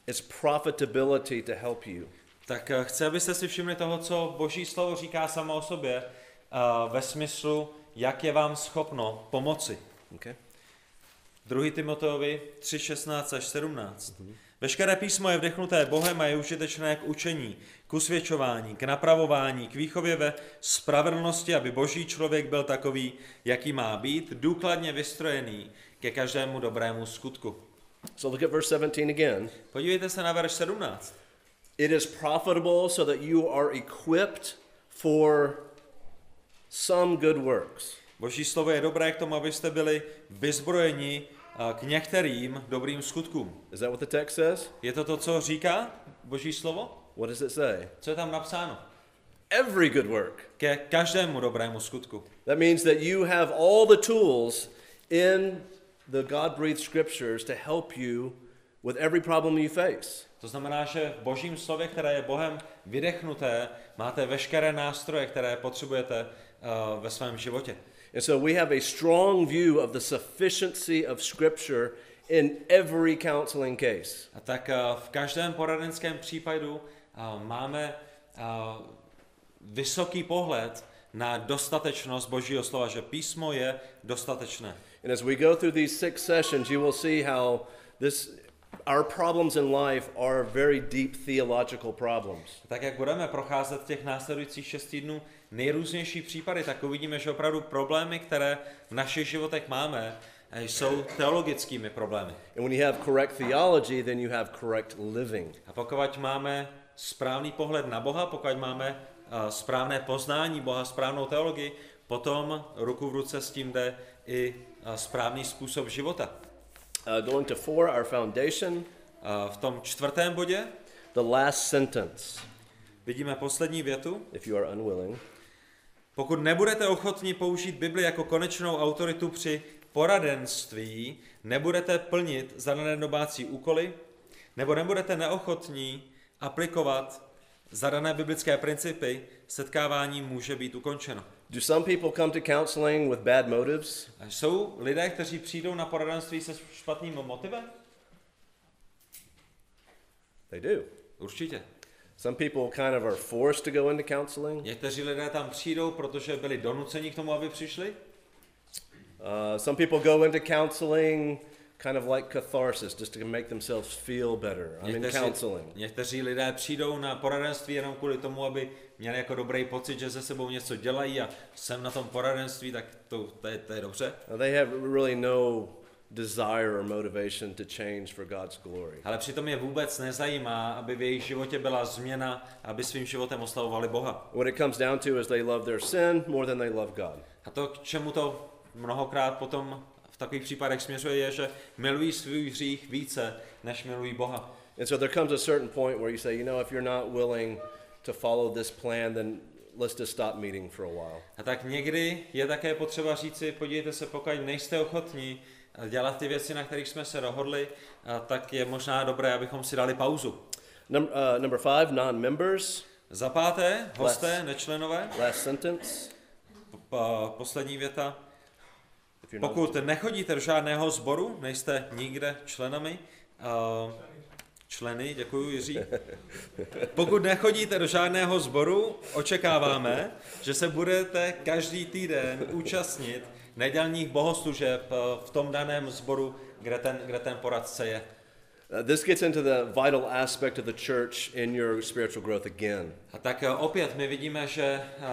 its profitability to help you. tak eh, chci, abyste si všimli toho, co Boží slovo říká samo o sobě, uh, ve smyslu, jak je vám schopno pomoci. Okay? 2. Timoteovi 3, 16 až 17. Veškeré písmo je vdechnuté Bohem a je užitečné k učení, k usvědčování, k napravování, k výchově ve spravedlnosti, aby boží člověk byl takový, jaký má být, důkladně vystrojený ke každému dobrému skutku. So look at verse 17 again. Podívejte se na verš 17. It is profitable so that you are equipped for some good works. Boží slovo je dobré k tomu, abyste byli vyzbrojeni a, k některým dobrým skutkům. Is that what the text says? Je to to, co říká Boží slovo? What does it say? Co je tam napsáno? Every good work. Ke každému dobrému skutku. That means that you have all the tools in the God breathed scriptures to help you with every problem you face. To znamená, že v božím slově, které je Bohem vydechnuté, máte veškeré nástroje, které potřebujete uh, ve svém životě. And so we have a strong view of the sufficiency of scripture in every counseling case. A tak uh, v každém poradenském případu uh, máme uh, vysoký pohled na dostatečnost božího slova, že písmo je dostatečné. And as we go through these six sessions, you will see how this our problems in life are very deep theological problems. Tak jak budeme procházet těch následujících šest týdnů nejrůznější případy, tak uvidíme, že opravdu problémy, které v našich životech máme, eh, jsou teologickými problémy. And when you have correct theology, then you have correct living. A pokud máme správný pohled na Boha, pokud máme uh, správné poznání Boha, správnou teologii, potom ruku v ruce s tím jde i správný způsob života. Uh, going to four, our foundation, Uh, v tom čtvrtém bodě the last sentence, vidíme poslední větu. if you are unwilling. Pokud nebudete ochotní použít Bibli jako konečnou autoritu při poradenství, nebudete plnit zadané dobácí úkoly, nebo nebudete neochotní aplikovat zadané biblické principy, setkávání může být ukončeno. Do some people come to counseling with bad motives? Jsou lidé, kteří přijdou na poradenství se špatným motivem? They do. Určitě. Some people kind of are forced to go into counseling. Někteří lidé tam přijdou, protože byli donuceni k tomu, aby přišli. Uh, some people go into counseling kind of like catharsis, just to make themselves feel better. I'm in Někteří, counseling. někteří lidé přijdou na poradenství jenom kvůli tomu, aby měli jako dobrý pocit, že se sebou něco dělají a jsem na tom poradenství, tak to, to, je, to je dobře. Now, they have really no desire or motivation to change for God's glory. Ale přitom je vůbec nezajímá, aby v jejich životě byla změna, aby svým životem oslavovali Boha. What it comes down to is they love their sin more than they love God. A to, k čemu to mnohokrát potom v takových případech směřuje, je, že milují svůj hřích více, než milují Boha. And so there comes a certain point where you say, you know, if you're not willing to follow this plan, then let's just stop meeting for a while. A tak někdy je také potřeba říci, podívejte se, pokud nejste ochotní dělat ty věci, na kterých jsme se dohodli, a tak je možná dobré, abychom si dali pauzu. Num- uh, number five, non-members. Za páté, hosté, nečlenové, Last sentence. po- poslední věta. Pokud nechodíte do žádného sboru, nejste nikde členami, uh, členy, děkuji Jiří. Pokud nechodíte do žádného sboru, očekáváme, že se budete každý týden účastnit nedělních bohoslužeb eh, v tom daném sboru, kde ten, kde ten poradce je. Uh, this gets into the vital aspect of the church in your spiritual growth again. A tak eh, opět my vidíme, že eh,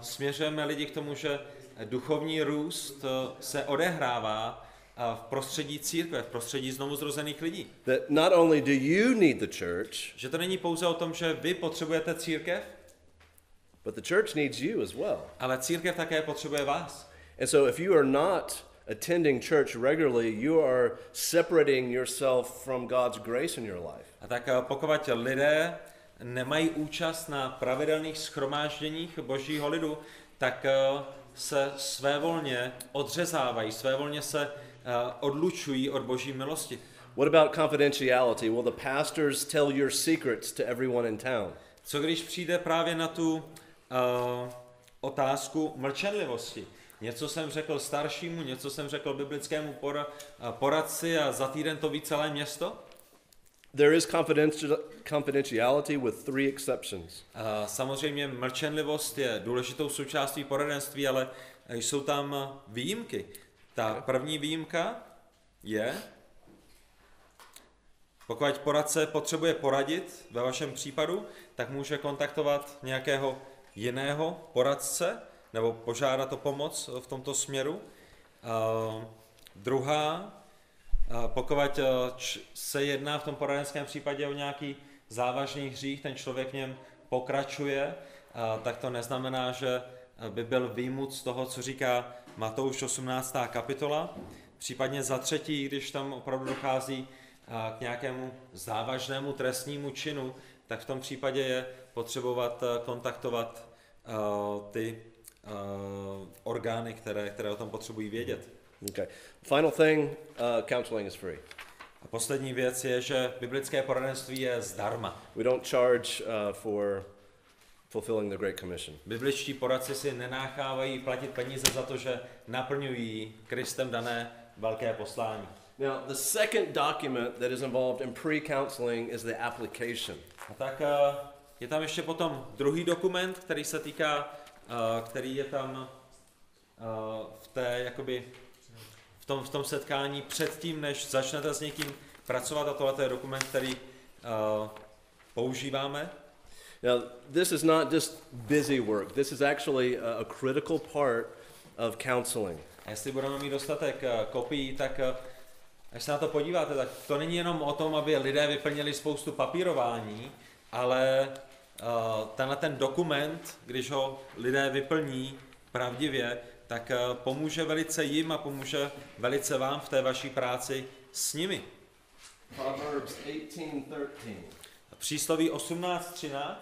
směřujeme lidi k tomu, že duchovní růst eh, se odehrává eh, v prostředí církve, v prostředí znovu zrozených lidí. That not only do you need the church, Že to není pouze o tom, že vy potřebujete církev, but the church needs you as well. ale církev také potřebuje vás. And so if you are not attending church regularly, you are separating yourself from God's grace in your life. A tak eh, pokud lidé nemají účast na pravidelných schromážděních božího lidu, tak se svévolně odřezávají, svévolně se eh, odlučují od boží milosti. What about confidentiality? Will the pastors tell your secrets to everyone in town? Co když přijde právě na tu uh, otázku mlčenlivosti? Něco jsem řekl staršímu, něco jsem řekl biblickému pora, uh, poradci a za týden to ví celé město? There is confidenti- confidentiality with three exceptions. Uh, samozřejmě mlčenlivost je důležitou součástí poradenství, ale jsou tam výjimky. Ta první výjimka je, pokud poradce potřebuje poradit, ve vašem případu, tak může kontaktovat nějakého jiného poradce nebo požádat o pomoc v tomto směru. Uh, druhá, uh, pokud č- se jedná v tom poradenském případě o nějaký závažný hřích, ten člověk v něm pokračuje, tak to neznamená, že by byl výjimut z toho, co říká Matouš 18. kapitola. Případně za třetí, když tam opravdu dochází k nějakému závažnému trestnímu činu, tak v tom případě je potřebovat kontaktovat ty orgány, které, které o tom potřebují vědět. Okay. Final thing, uh, counseling is free. A poslední věc je, že biblické poradenství je zdarma. We don't charge uh, for fulfilling the Great Commission. Bibličtí poradci si nenachávají platit peníze za to, že naplňují Kristem dané velké poslání. Now, the second document that is involved in pre-counseling is the application. A tak uh, je tam ještě potom druhý dokument, který se týká, uh, který je tam uh, v té, jakoby, tom, v tom setkání předtím, než začnete s někým pracovat a tohle je dokument, který uh, používáme. Now, this is not just busy work. This is actually a, a critical part of counseling. A jestli budeme mít dostatek uh, kopií, tak uh, až se na to podíváte, tak to není jenom o tom, aby lidé vyplnili spoustu papírování, ale uh, tenhle ten dokument, když ho lidé vyplní pravdivě, tak uh, pomůže velice jim a pomůže velice vám v té vaší práci s nimi. Proverbs 18:13. Přísloví 18.13,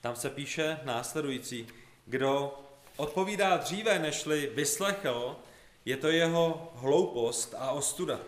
tam se píše následující. Kdo odpovídá dříve, nežli vyslechl, je to jeho hloupost a ostuda.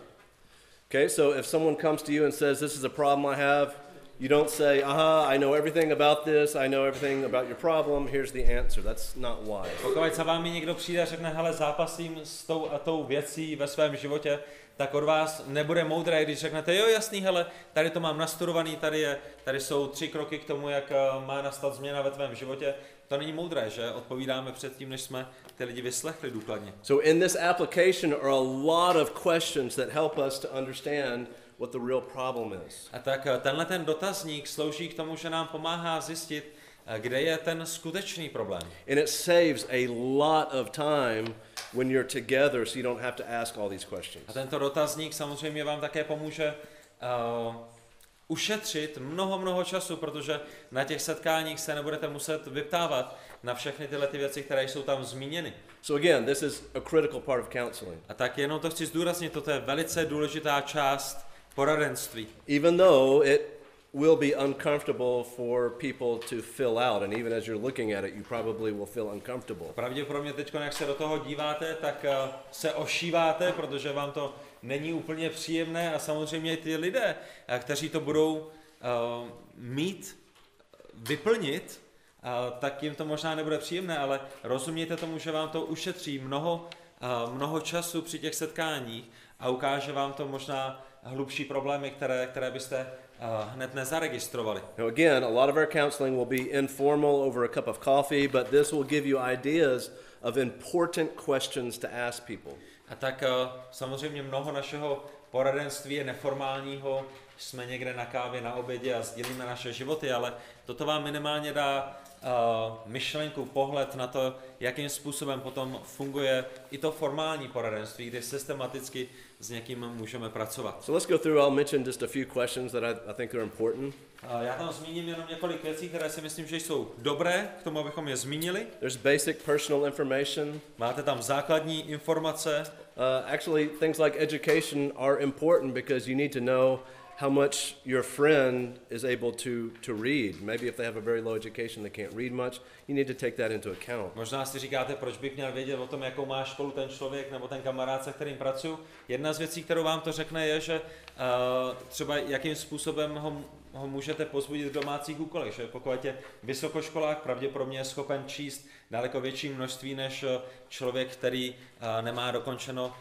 Okay, so if someone comes to you and says, This is a problem I have, you don't say, Aha, I know everything about this, I know everything about your problem, here's the answer. That's not wise. Pokud za vámi někdo přijde a řekne, hele, zápasím s tou a tou věcí ve svém životě, tak od vás nebude moudré, když řeknete, jo, jasný, hele, tady to mám nastudovaný, tady, je, tady jsou tři kroky k tomu, jak eh, má nastat změna ve tvém životě. To není moudré, že? Odpovídáme předtím, než jsme ty lidi vyslechli důkladně. So in this application are a lot of questions that help us to understand what the real problem is. A tak eh, tenhle ten dotazník slouží k tomu, že nám pomáhá zjistit, eh, kde je ten skutečný problém. And it saves a lot of time when you're together so you don't have to ask all these questions. A tento dotazník samozřejmě vám také pomůže uh, ušetřit mnoho, mnoho času, protože na těch setkáních se nebudete muset vyptávat na všechny tyhle ty věci, které jsou tam zmíněny. So again, this is a critical part of counseling. A tak jenom to chci zdůraznit, toto je velice důležitá část poradenství. Even though it will be uncomfortable for people to fill out, and even as you're looking at it, you probably will feel uncomfortable. Pravděpodobně teď, jak se do toho díváte, tak uh, se ošíváte, protože vám to není úplně příjemné a samozřejmě ty lidé, uh, kteří to budou uh, mít, vyplnit, uh, tak jim to možná nebude příjemné, ale rozumějte tomu, že vám to ušetří mnoho, uh, mnoho času při těch setkáních a ukáže vám to možná hlubší problémy, které, které byste uh, hned nezaregistrovali. Now, again, a lot of our counseling will be informal over a cup of coffee, but this will give you ideas of important questions to ask people. A tak uh, samozřejmě mnoho našeho poradenství je neformálního, jsme někde na kávě, na obědě a sdílíme naše životy, ale toto vám minimálně dá myšlenku, pohled na to, jakým způsobem potom funguje i to formální poradenství, kdy systematicky s někým můžeme pracovat. So let's go through. I'll mention just a few questions that I, I think are important. Uh, já tam zmíním jenom několik věcí, které si myslím, že jsou dobré, k tomu, abychom je zmínili. There's basic personal information. Máte tam základní informace, Uh, actually, things like education are important because you need to know how much your friend is able to, to read. Maybe if they have a very low education, they can't read much. You need to take that into account. Možná si říkáte, proč bych měl vědět o tom, jakou má školu ten člověk nebo ten kamarád, se kterým pracuji. Jedna z věcí, kterou vám to řekne, je, že uh, třeba jakým způsobem ho, ho můžete pozbudit v domácích úkolech. Že pokud je vysokoškolák, pravděpodobně je schopen číst daleko větší množství než eh, člověk, který uh, nemá dokončeno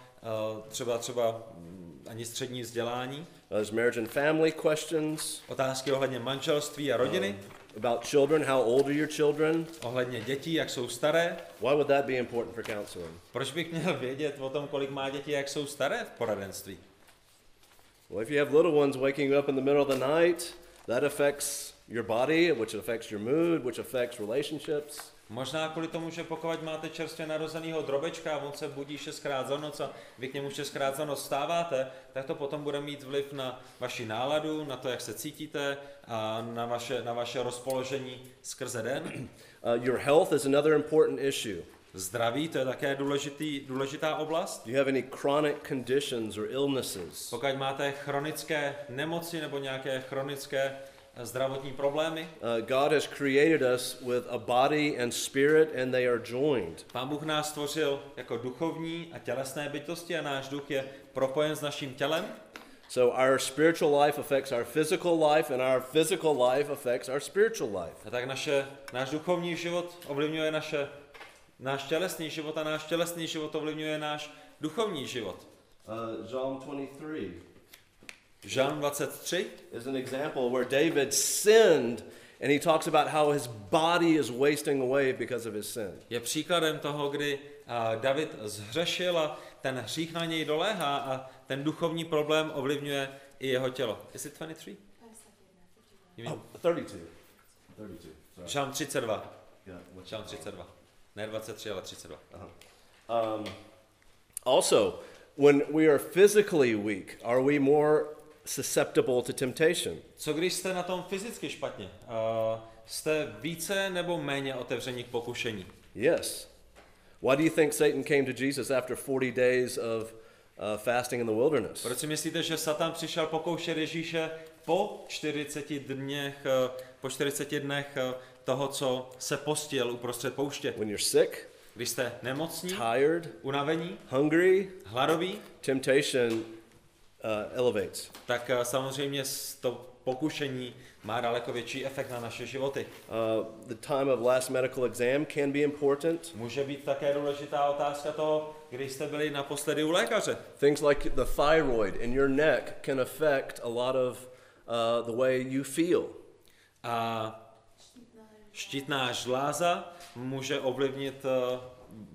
třeba třeba mm, ani střední vzdělání. There's marriage and family questions. Otázky ohledně manželství a rodiny, Um, about children, how old are your children? ohledně dětí, jak jsou staré. Why would that be important for counseling? Proč bych měl vědět o tom, kolik má děti, jak jsou staré v poradenství? Well, if you have little ones waking up in the middle of the night, that affects your body, which affects your mood, which affects relationships. Možná kvůli tomu, že pokud máte čerstvě narozenýho drobečka a on se budí šestkrát za noc a vy k němu šestkrát za noc vstáváte, tak to potom bude mít vliv na vaši náladu, na to, jak se cítíte a na vaše, na vaše rozpoložení skrze den. [clears throat] Uh, your health is another important issue. Zdraví, to je také důležitý, důležitá oblast. Do you have any chronic conditions or illnesses? Pokud máte chronické nemoci nebo nějaké chronické zdravotní problémy, Uh, God has created us with a body and spirit, and they are joined. Pán Bůh nás stvořil jako duchovní a tělesné bytosti a náš duch je propojen s naším tělem. So our spiritual life affects our physical life, and our physical life affects our spiritual life. A tak naše, náš duchovní život ovlivňuje naše, náš tělesný život a náš tělesný život ovlivňuje náš duchovní život. Uh, Psalm 23 Žalm 23 is an example where David sinned, and he talks about how his body is wasting away because of his sin. je příkladem toho, kdy David zhřešil a ten hřích na něj doléhá a ten duchovní problém ovlivňuje i jeho tělo. Is it 23? You mean? Oh, 32. 32. Sorry. Žalm 32. Yeah, what's Žalm 32. Ne 23, ale 32. Um, also, when we are physically weak, are we more susceptible to temptation? Co když jste na tom fyzicky špatně? Uh, jste více nebo méně otevření k pokušení? Yes. Why do you think Satan came to Jesus after 40 days of uh, fasting in the wilderness? Proč si myslíte, že Satan přišel pokoušet Ježíše po 40 dněch, eh, po 40 dnech eh, toho, co se postil uprostřed pouště? When you're sick, Když jste nemocní, tired, unavení, hungry, hladoví, temptation uh, elevates. tak eh, samozřejmě to pokušení má daleko větší efekt na naše životy. Uh, the time of last medical exam can be important. Může být také důležitá otázka toho, kdy jste byli naposledy u lékaře. Things like the thyroid in your neck can affect a lot of uh, the way you feel. A štítná žláza může ovlivnit eh,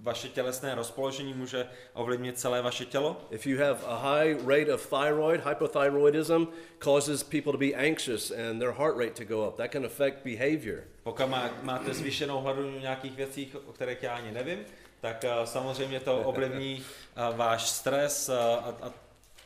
vaše tělesné rozpoložení, může ovlivnit celé vaše tělo. If you have a high rate of thyroid, hypothyroidism causes people to be anxious and their heart rate to go up. That can affect behavior. Pokud má, máte zvýšenou hladinu nějakých věcí, o kterých já ani nevím, tak uh, samozřejmě to ovlivní uh, [laughs] váš stres uh, a, a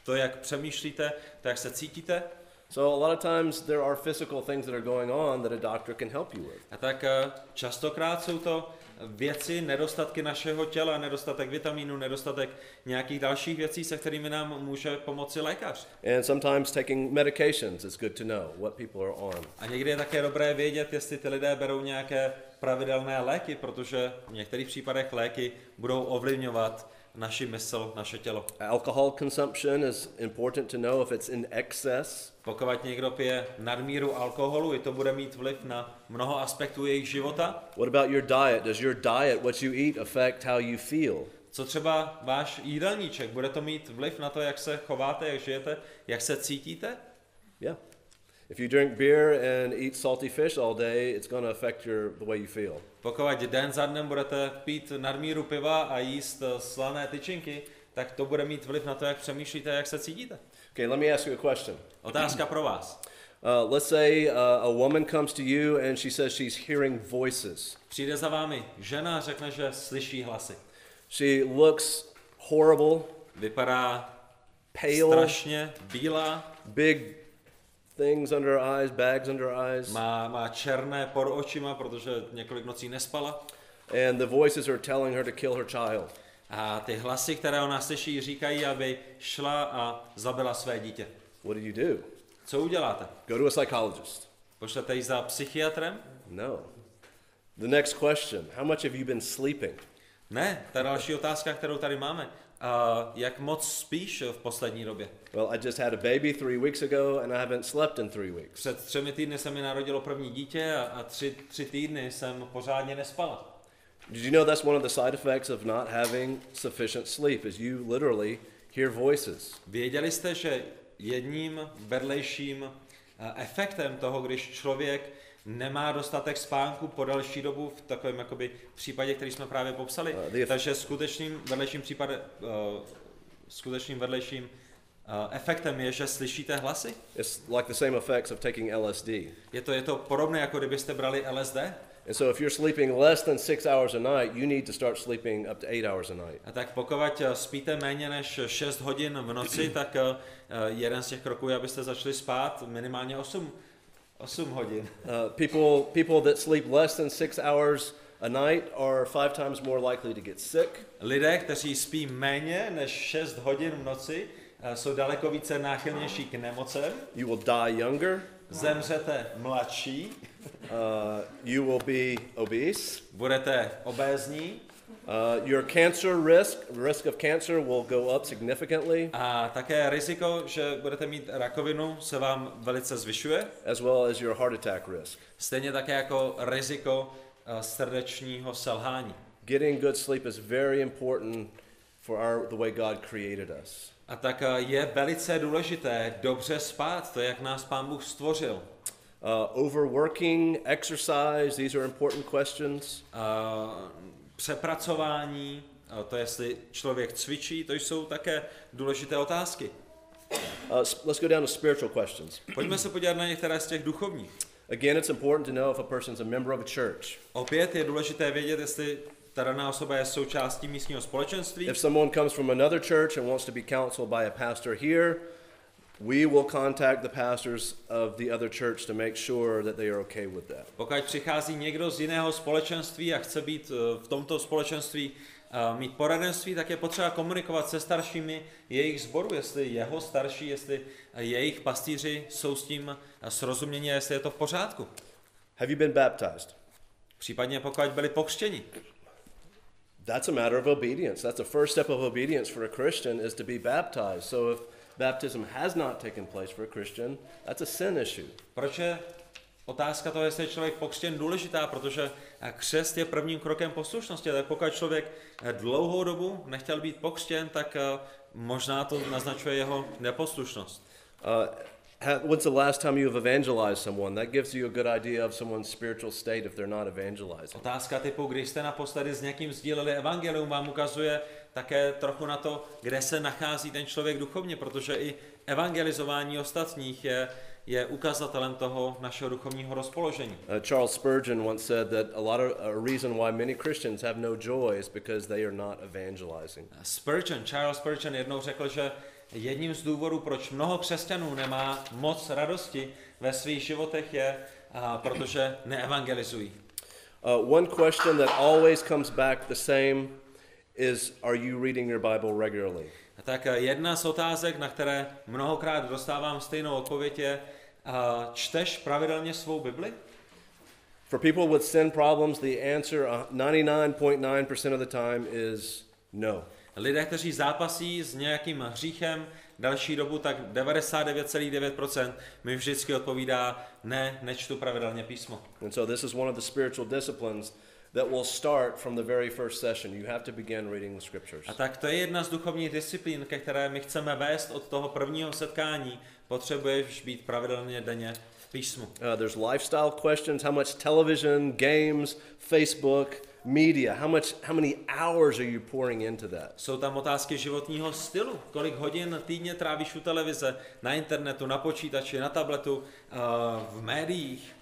to, jak přemýšlíte, to, jak se cítíte. So a lot of times there are physical things that are going on that a doctor can help you with. A tak uh, častokrát jsou to věci, nedostatky našeho těla, nedostatek vitamínu, nedostatek nějakých dalších věcí, se kterými nám může pomoci lékař. And sometimes taking medications, it's good to know what people are on. A někdy je také dobré vědět, jestli ty lidé berou nějaké pravidelné léky, protože v některých případech léky budou ovlivňovat naši mysl, naše tělo. Alcohol consumption is important to know if it's in excess. Pokud někdo pije nadmíru alkoholu, i to bude mít vliv na mnoho aspektů jejich života. What about your diet? Does your diet, what you eat, affect how you feel? Co třeba váš jídelníček? Bude to mít vliv na to, jak se chováte, jak žijete, jak se cítíte? Yeah. If you drink beer and eat salty fish all day, it's going to affect your the way you feel. Pokud den za dnem budete pít nadmíru piva a jíst eh, slané tyčinky, tak to bude mít vliv na to, jak přemýšlíte, jak se cítíte. Okay, let me ask you a question. Otázka pro vás. Uh, let's say uh, a woman comes to you and she says she's hearing voices. Přijde za vámi žena řekne, že slyší hlasy. She looks horrible, Vypadá pale, strašně bílá, big things under her eyes, bags under her eyes, má, má černé pod očima, protože několik nocí nespala. and the voices are telling her to kill her child. A ty hlasy, které ona slyší, říkají, aby šla a zabila své dítě. What do you do? Co uděláte? Go to a psychologist. Pošlete ji za psychiatrem? No. The next question How much have you been sleeping? Ne, ta další otázka, kterou tady máme. A jak moc spíš v poslední době? Well, I just had a baby three weeks ago and I haven't slept in three weeks. Před třemi týdny se mi narodilo první dítě a, a tři, tři týdny jsem pořádně nespala. Did you know that's one of the side effects of not having sufficient sleep is you literally hear voices. Věděli jste, že jedním vedlejším eh, efektem toho, když člověk nemá dostatek spánku po delší dobu v takovém jakoby případě, který jsme právě popsali, Uh, takže skutečným vedlejším případem, uh, skutečným vedlejším uh, efektem je, že slyšíte hlasy. It's like the same effects of taking LSD. Je to, je to podobné, jako kdybyste brali LSD. And so if you're sleeping less than six hours a night, you need to start sleeping up to eight hours a night. A tak pokud eh, spíte méně než 6 hodin v noci, [clears throat] tak jeden z těch kroků je, abyste začali spát minimálně 8, 8 hodin. Uh, people, people that sleep less than six hours a night are five times more likely to get sick. Lidé, kteří spí méně než 6 hodin v noci, eh, jsou daleko více náchylnější k nemocem, You will die younger. zemřete mladší, Uh, you will be obese. budete obézní Uh, your cancer risk, risk of cancer, will go up significantly, a také riziko, že budete mít rakovinu, se vám velice zvyšuje. as well as your heart attack risk. Stejně také jako riziko eh, srdečního selhání. Getting good sleep is very important for our, the way God created us. A tak eh, je velice důležité dobře spát, to je, jak nás Pán Bůh stvořil. Uh, overworking, exercise, these are important questions. A přepracování, a to jestli člověk cvičí, to jsou také důležité otázky. Uh, let's go down to spiritual questions. Pojďme se podívat na některé z těch duchovních. Again, it's important to know if a person's a member of a church. Opět je důležité vědět, jestli ta daná osoba je součástí místního společenství. If someone comes from another church and wants to be counseled by a pastor here, we will contact the pastors of the other church to make sure that they are okay with that. Pokud přichází někdo z jiného společenství a chce být eh, v tomto společenství eh, mít poradenství, tak je potřeba komunikovat se staršími jejich sboru, jestli jeho starší, jestli eh, jejich pastýři jsou s tím srozuměni, jestli je to v pořádku. Have you been baptized? Případně pokud byli pokřtěni. That's a matter of obedience. That's the first step of obedience for a Christian is to be baptized. So if baptism has not taken place for a Christian, that's a sin issue. Proč je otázka toho, jestli je člověk pokřtěn důležitá, protože eh, křest je prvním krokem poslušnosti, tak pokud člověk eh, dlouhou dobu nechtěl být pokřtěn, tak eh, možná to naznačuje jeho neposlušnost. Uh, when's the last time you have evangelized someone? That gives you a good idea of someone's spiritual state if they're not evangelizing. Otázka typu, když jste naposledy s někým sdíleli evangelium, vám ukazuje také trochu na to, kde se nachází ten člověk duchovně, protože i evangelizování ostatních je, je ukazatelem toho našeho duchovního rozpoložení. Uh, Charles Spurgeon once said that a lot of a reason why many Christians have no joy is because they are not evangelizing. Spurgeon, Charles Spurgeon jednou řekl, že jedním z důvodů, proč mnoho křesťanů nemá moc radosti ve svých životech je, a, protože neevangelizují. Uh, one question that always comes back the same is Are you reading your Bible regularly? A tak eh, jedna z otázek, na které mnohokrát dostávám stejnou odpověď je, a, čteš pravidelně svou Bibli? For people with sin problems, the answer uh, 99.9% of the time is no. Lidé, kteří zápasí s nějakým hříchem další dobu, tak 99,9% mi vždycky odpovídá, ne, nečtu pravidelně písmo. And so this is one of the spiritual disciplines that will start from the very first session. You have to begin reading the scriptures. A tak to je jedna z duchovních disciplín, ke které my chceme vést od toho prvního setkání. Potřebuješ být pravidelně denně v písmu. Uh, there's lifestyle questions how much television, games, Facebook, media, how, much, how many hours are you pouring into that? Jsou tam otázky životního stylu. Kolik hodin týdně trávíš u televize, na internetu, na počítači, na tabletu, eh, v médiích.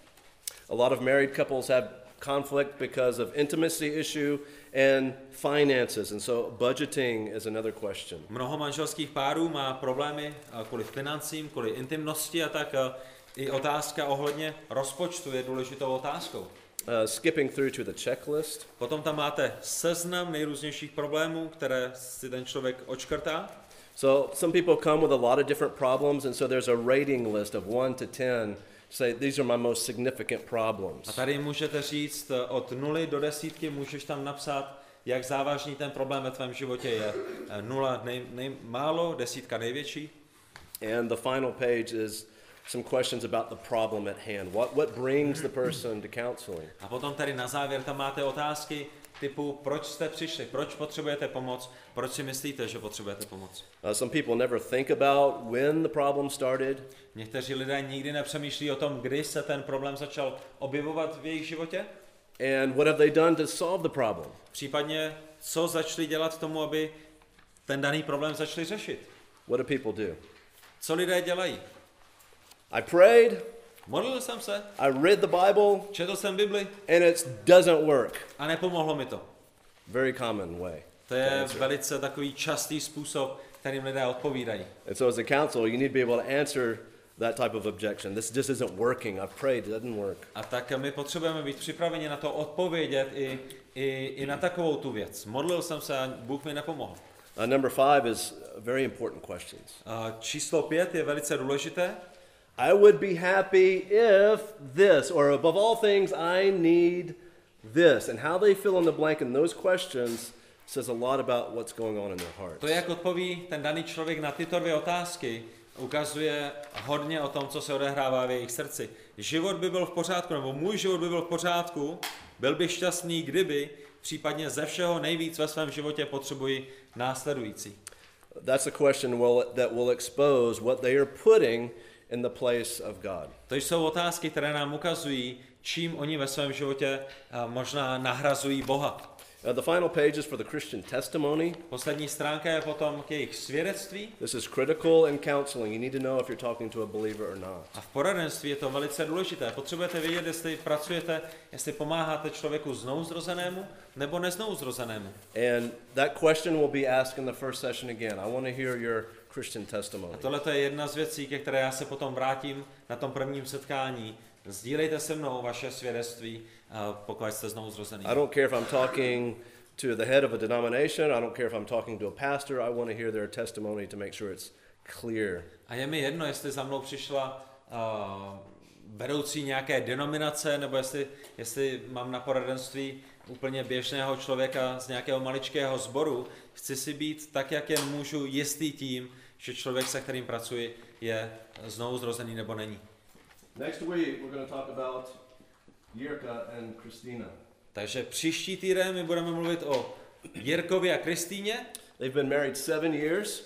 A lot of married couples have conflict because of intimacy issue and finances, and so budgeting is another question. Mnoho manželských párů má problémy eh, kvůli financím, kvůli intimnosti a tak eh, i otázka ohledně rozpočtu je důležitou otázkou. Uh, skipping through to the checklist. Potom tam máte seznam nejrůznějších problémů, které si ten člověk očkrtá. So some people come with a lot of different problems, and so there's a rating list of one to ten. Say these are my most significant A problems. tady můžete říct eh, od nuly do desítky, můžeš tam napsat, jak závažný ten problém ve tvém životě je. Eh, Nula nej, nej, málo, desítka největší. And the final page is some questions about the problem at hand. What what brings the person to counseling? A potom tady na závěr tam máte otázky typu, proč jste přišli, proč potřebujete pomoc, proč si myslíte, že potřebujete pomoc. Uh, some people never think about when the problem started. Někteří lidé nikdy nepřemýšlí o tom, kdy se ten problém začal objevovat v jejich životě, And what have they done to solve the problem? případně co začali dělat k tomu, aby ten daný problém začali řešit. What do people do? Co lidé dělají? I prayed, Modlil jsem se, I read the Bible, četl jsem Bibli and it doesn't work. a nepomohlo mi to. Very common way. To je velice takový častý způsob, kterým lidé odpovídají. And so as a counselor, you need to be able to answer that type of objection. This just isn't working. I've prayed, it doesn't work. A tak my potřebujeme být připraveni na to odpovědět i, i, i na takovou tu věc. Modlil jsem se a Bůh mi nepomohl. Uh, number five is uh, very important questions. A číslo pět je velice důležité. I would be happy if this, or above all things, I need this. And how they fill in the blank in those questions says a lot about what's going on in their hearts. To, jak odpoví ten daný člověk na tyto dvě otázky, ukazuje hodně o tom, co se odehrává v jejich srdci. Život by byl v pořádku, nebo můj život by byl v pořádku, byl bych šťastný, kdyby, případně ze všeho nejvíc ve svém životě potřebuji následující. That's a question will, that will expose what they are putting in the place of God. To jsou otázky, které nám ukazují, čím oni ve svém životě a, možná nahrazují Boha. Uh, the final page is for the Christian testimony. Poslední stránka je potom k jejich svědectví This is critical in counseling. You need to know if you're talking to a believer or not. a v poradenství je to velice důležité. Potřebujete vědět, jestli pracujete, jestli pomáháte člověku znouzrozenému nebo neznouzrozenému. And that question will be asked in the first session again. I want to hear your Christian testimony. A tohle je jedna z věcí, ke které já se potom vrátím na tom prvním setkání. Sdílejte se mnou vaše svědectví, a pokud jste znouzrozený. I don't care if I'm talking to the head of a denomination, I don't care if I'm talking to a pastor, I want to hear their testimony to make sure it's clear. A je mi jedno, jestli za mnou přišla uh, vedoucí nějaké denominace, nebo jestli, jestli mám na poradenství úplně běžného člověka z nějakého maličkého sboru. Chci si být tak, jak jen můžu, jistý tím, že člověk, se kterým pracuji, je znovu zrozený nebo není. Next week, we're going to talk about Jirka and Christina. Takže příští týden my budeme mluvit o Jirkovi a Kristýně. They've been married seven years,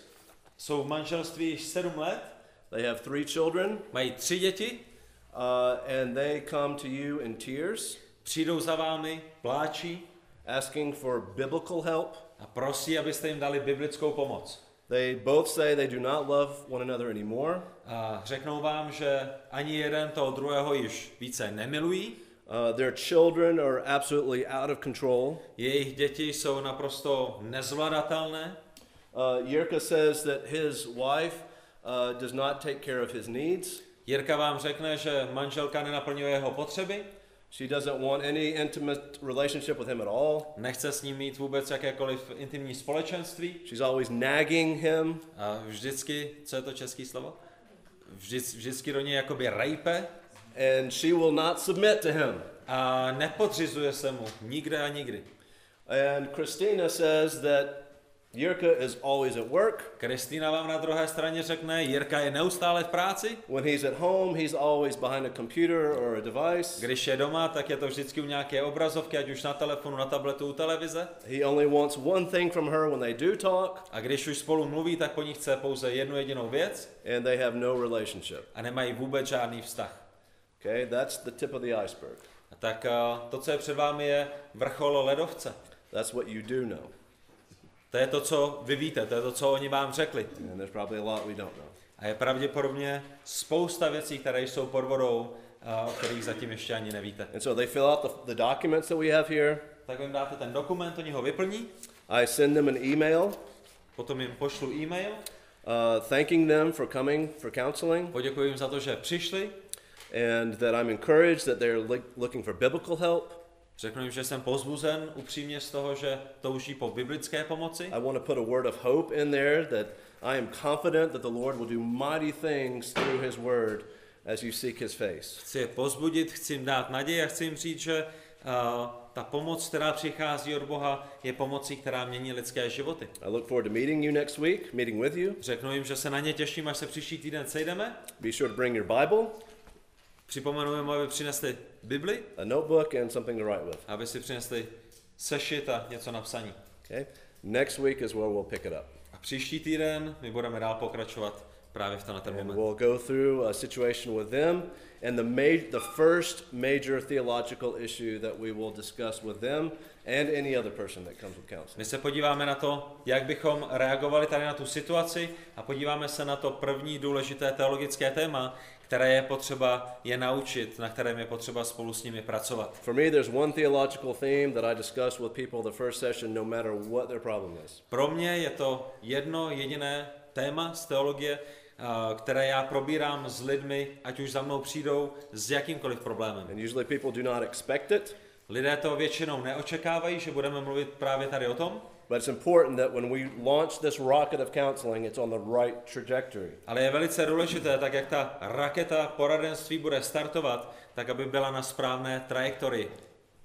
Jsou v manželství již sedm let, they have three children, mají tři děti, uh, and they come to you in tears, přijdou za vámi, pláčí asking for biblical help. a prosí, abyste jim dali biblickou pomoc. They both say they do not love one another anymore. A řeknou vám, že ani jeden toho druhého již více nemilují, Uh, their children are absolutely out of control. jejich děti jsou naprosto nezvladatelné. Uh, Jirka says that his wife uh, does not take care of his needs. Jirka vám řekne, že manželka nenaplňuje jeho potřeby, She doesn't want any intimate relationship with him at all. nechce s ním mít vůbec jakékoliv intimní společenství She's always nagging him. a vždycky, co je to český slovo? Vždy, vždycky do něj jakoby rejpe and she will not submit to him. a nepodřizuje se mu nikde a nikdy. And Christina says that Jirka is always at work. Kristýna vám na druhé straně řekne, Jirka je neustále v práci. When he's at home, he's always behind a computer or a device. Když je doma, tak je to vždycky u nějaké obrazovky, ať už na telefonu, na tabletu, u televize. He only wants one thing from her when they do talk, A když už spolu mluví, tak po ní chce pouze jednu jedinou věc and they have no relationship. a nemají vůbec žádný vztah. Okay, that's the tip of the iceberg. A tak eh, to, co je před vámi, je vrchol ledovce. That's what you do know. To je to, co vy víte, to je to, co oni vám řekli. And there's probably a lot we don't know. A je pravděpodobně spousta věcí, které jsou pod vodou, a o kterých zatím ještě ani nevíte. And so they fill out the, the documents that we have here. Tak jim dáte ten dokument, oni ho vyplní, I send them an email potom jim pošlu e-mail, uh, thanking them for coming for counseling poděkuji jim za to, že přišli, and that I'm encouraged that they're looking for biblical help. Řeknu jim, že jsem pozbuzen upřímně z toho, že touží po biblické pomoci. I want to put a word of hope in there that I am confident that the Lord will do mighty things through His Word as you seek His face. Chci je pozbudit, chci jim dát naději a chci jim říct, že uh, ta pomoc, která přichází od Boha, je pomocí, která mění lidské životy. I look forward to meeting you next week, meeting with you. Řeknu jim, že se na ně těším, až se příští týden sejdeme. Be sure to bring your Bible, Připomenu jim, aby přinesli Bibli, a notebook, and something to write with. aby si přinesli sešit a něco na psaní. Okay? Next week is where we'll pick it up. A příští týden my budeme dál pokračovat právě v tenhle ten And moment. we'll go through a situation with them. And the, ma- the first major theological issue that we will discuss with them and any other person that comes with counseling. My se podíváme na to, jak bychom reagovali tady na tu situaci a podíváme se na to první důležité teologické téma, které je potřeba je naučit, na kterém je potřeba spolu s nimi pracovat. For me, there's one theological theme that I discuss with people the first session, no matter what their problem is. Pro mě je to jedno jediné téma z teologie, a, které já probírám s lidmi, ať už za mnou přijdou s jakýmkoliv problémem. And usually people do not expect it, Lidé to většinou neočekávají, že budeme mluvit právě tady o tom, but it's important that when we launch this rocket of counseling, it's on the right trajectory. ale je velice důležité, tak jak ta raketa poradenství bude startovat, tak aby byla na správné trajektorii.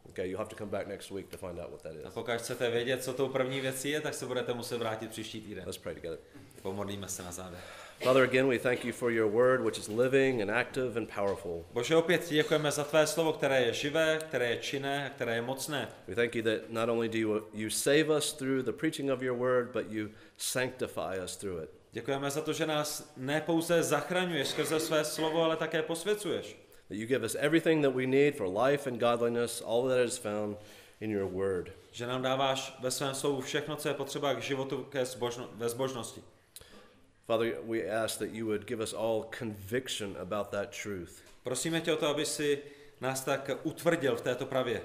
Okay, you'll have to come back next week to find out what that A is. pokud chcete vědět, co tou první věcí je, tak se budete muset vrátit příští týden. Let's pray together. Pomodlíme se na závěr. Father, again, we thank you for your word, which is living and active and powerful. Bože, opět ti děkujeme za tvé slovo, které je živé, které je činné které je mocné. We thank you that not only do you, you save us through the preaching of your word, but you sanctify us through it. Děkujeme za to, že nás ne pouze zachraňuješ skrze své slovo, ale také posvěcuješ. That you give us everything that we need for life and godliness, all that is found in your word. Že nám dáváš ve svém slovu všechno, co je potřeba k životu ke zbožno, ve zbožnosti. Father, we ask that you would give us all conviction about that truth. Prosíme tě o to, aby si nás tak utvrdil v této pravě.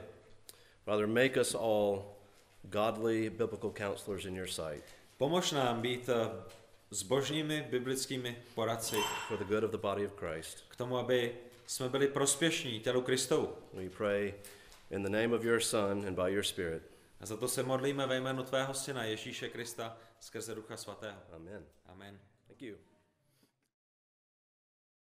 Father, make us all godly biblical counselors in your sight Pomož nám být eh, zbožnými biblickými poradci for the good of the body of Christ. k tomu, aby jsme byli prospěšní tělu Kristovu. We pray in the name of your Son and by your Spirit. A za to se modlíme ve jménu tvého syna Ježíše Krista skrze Ducha Svatého. Amen. Amen. Thank you.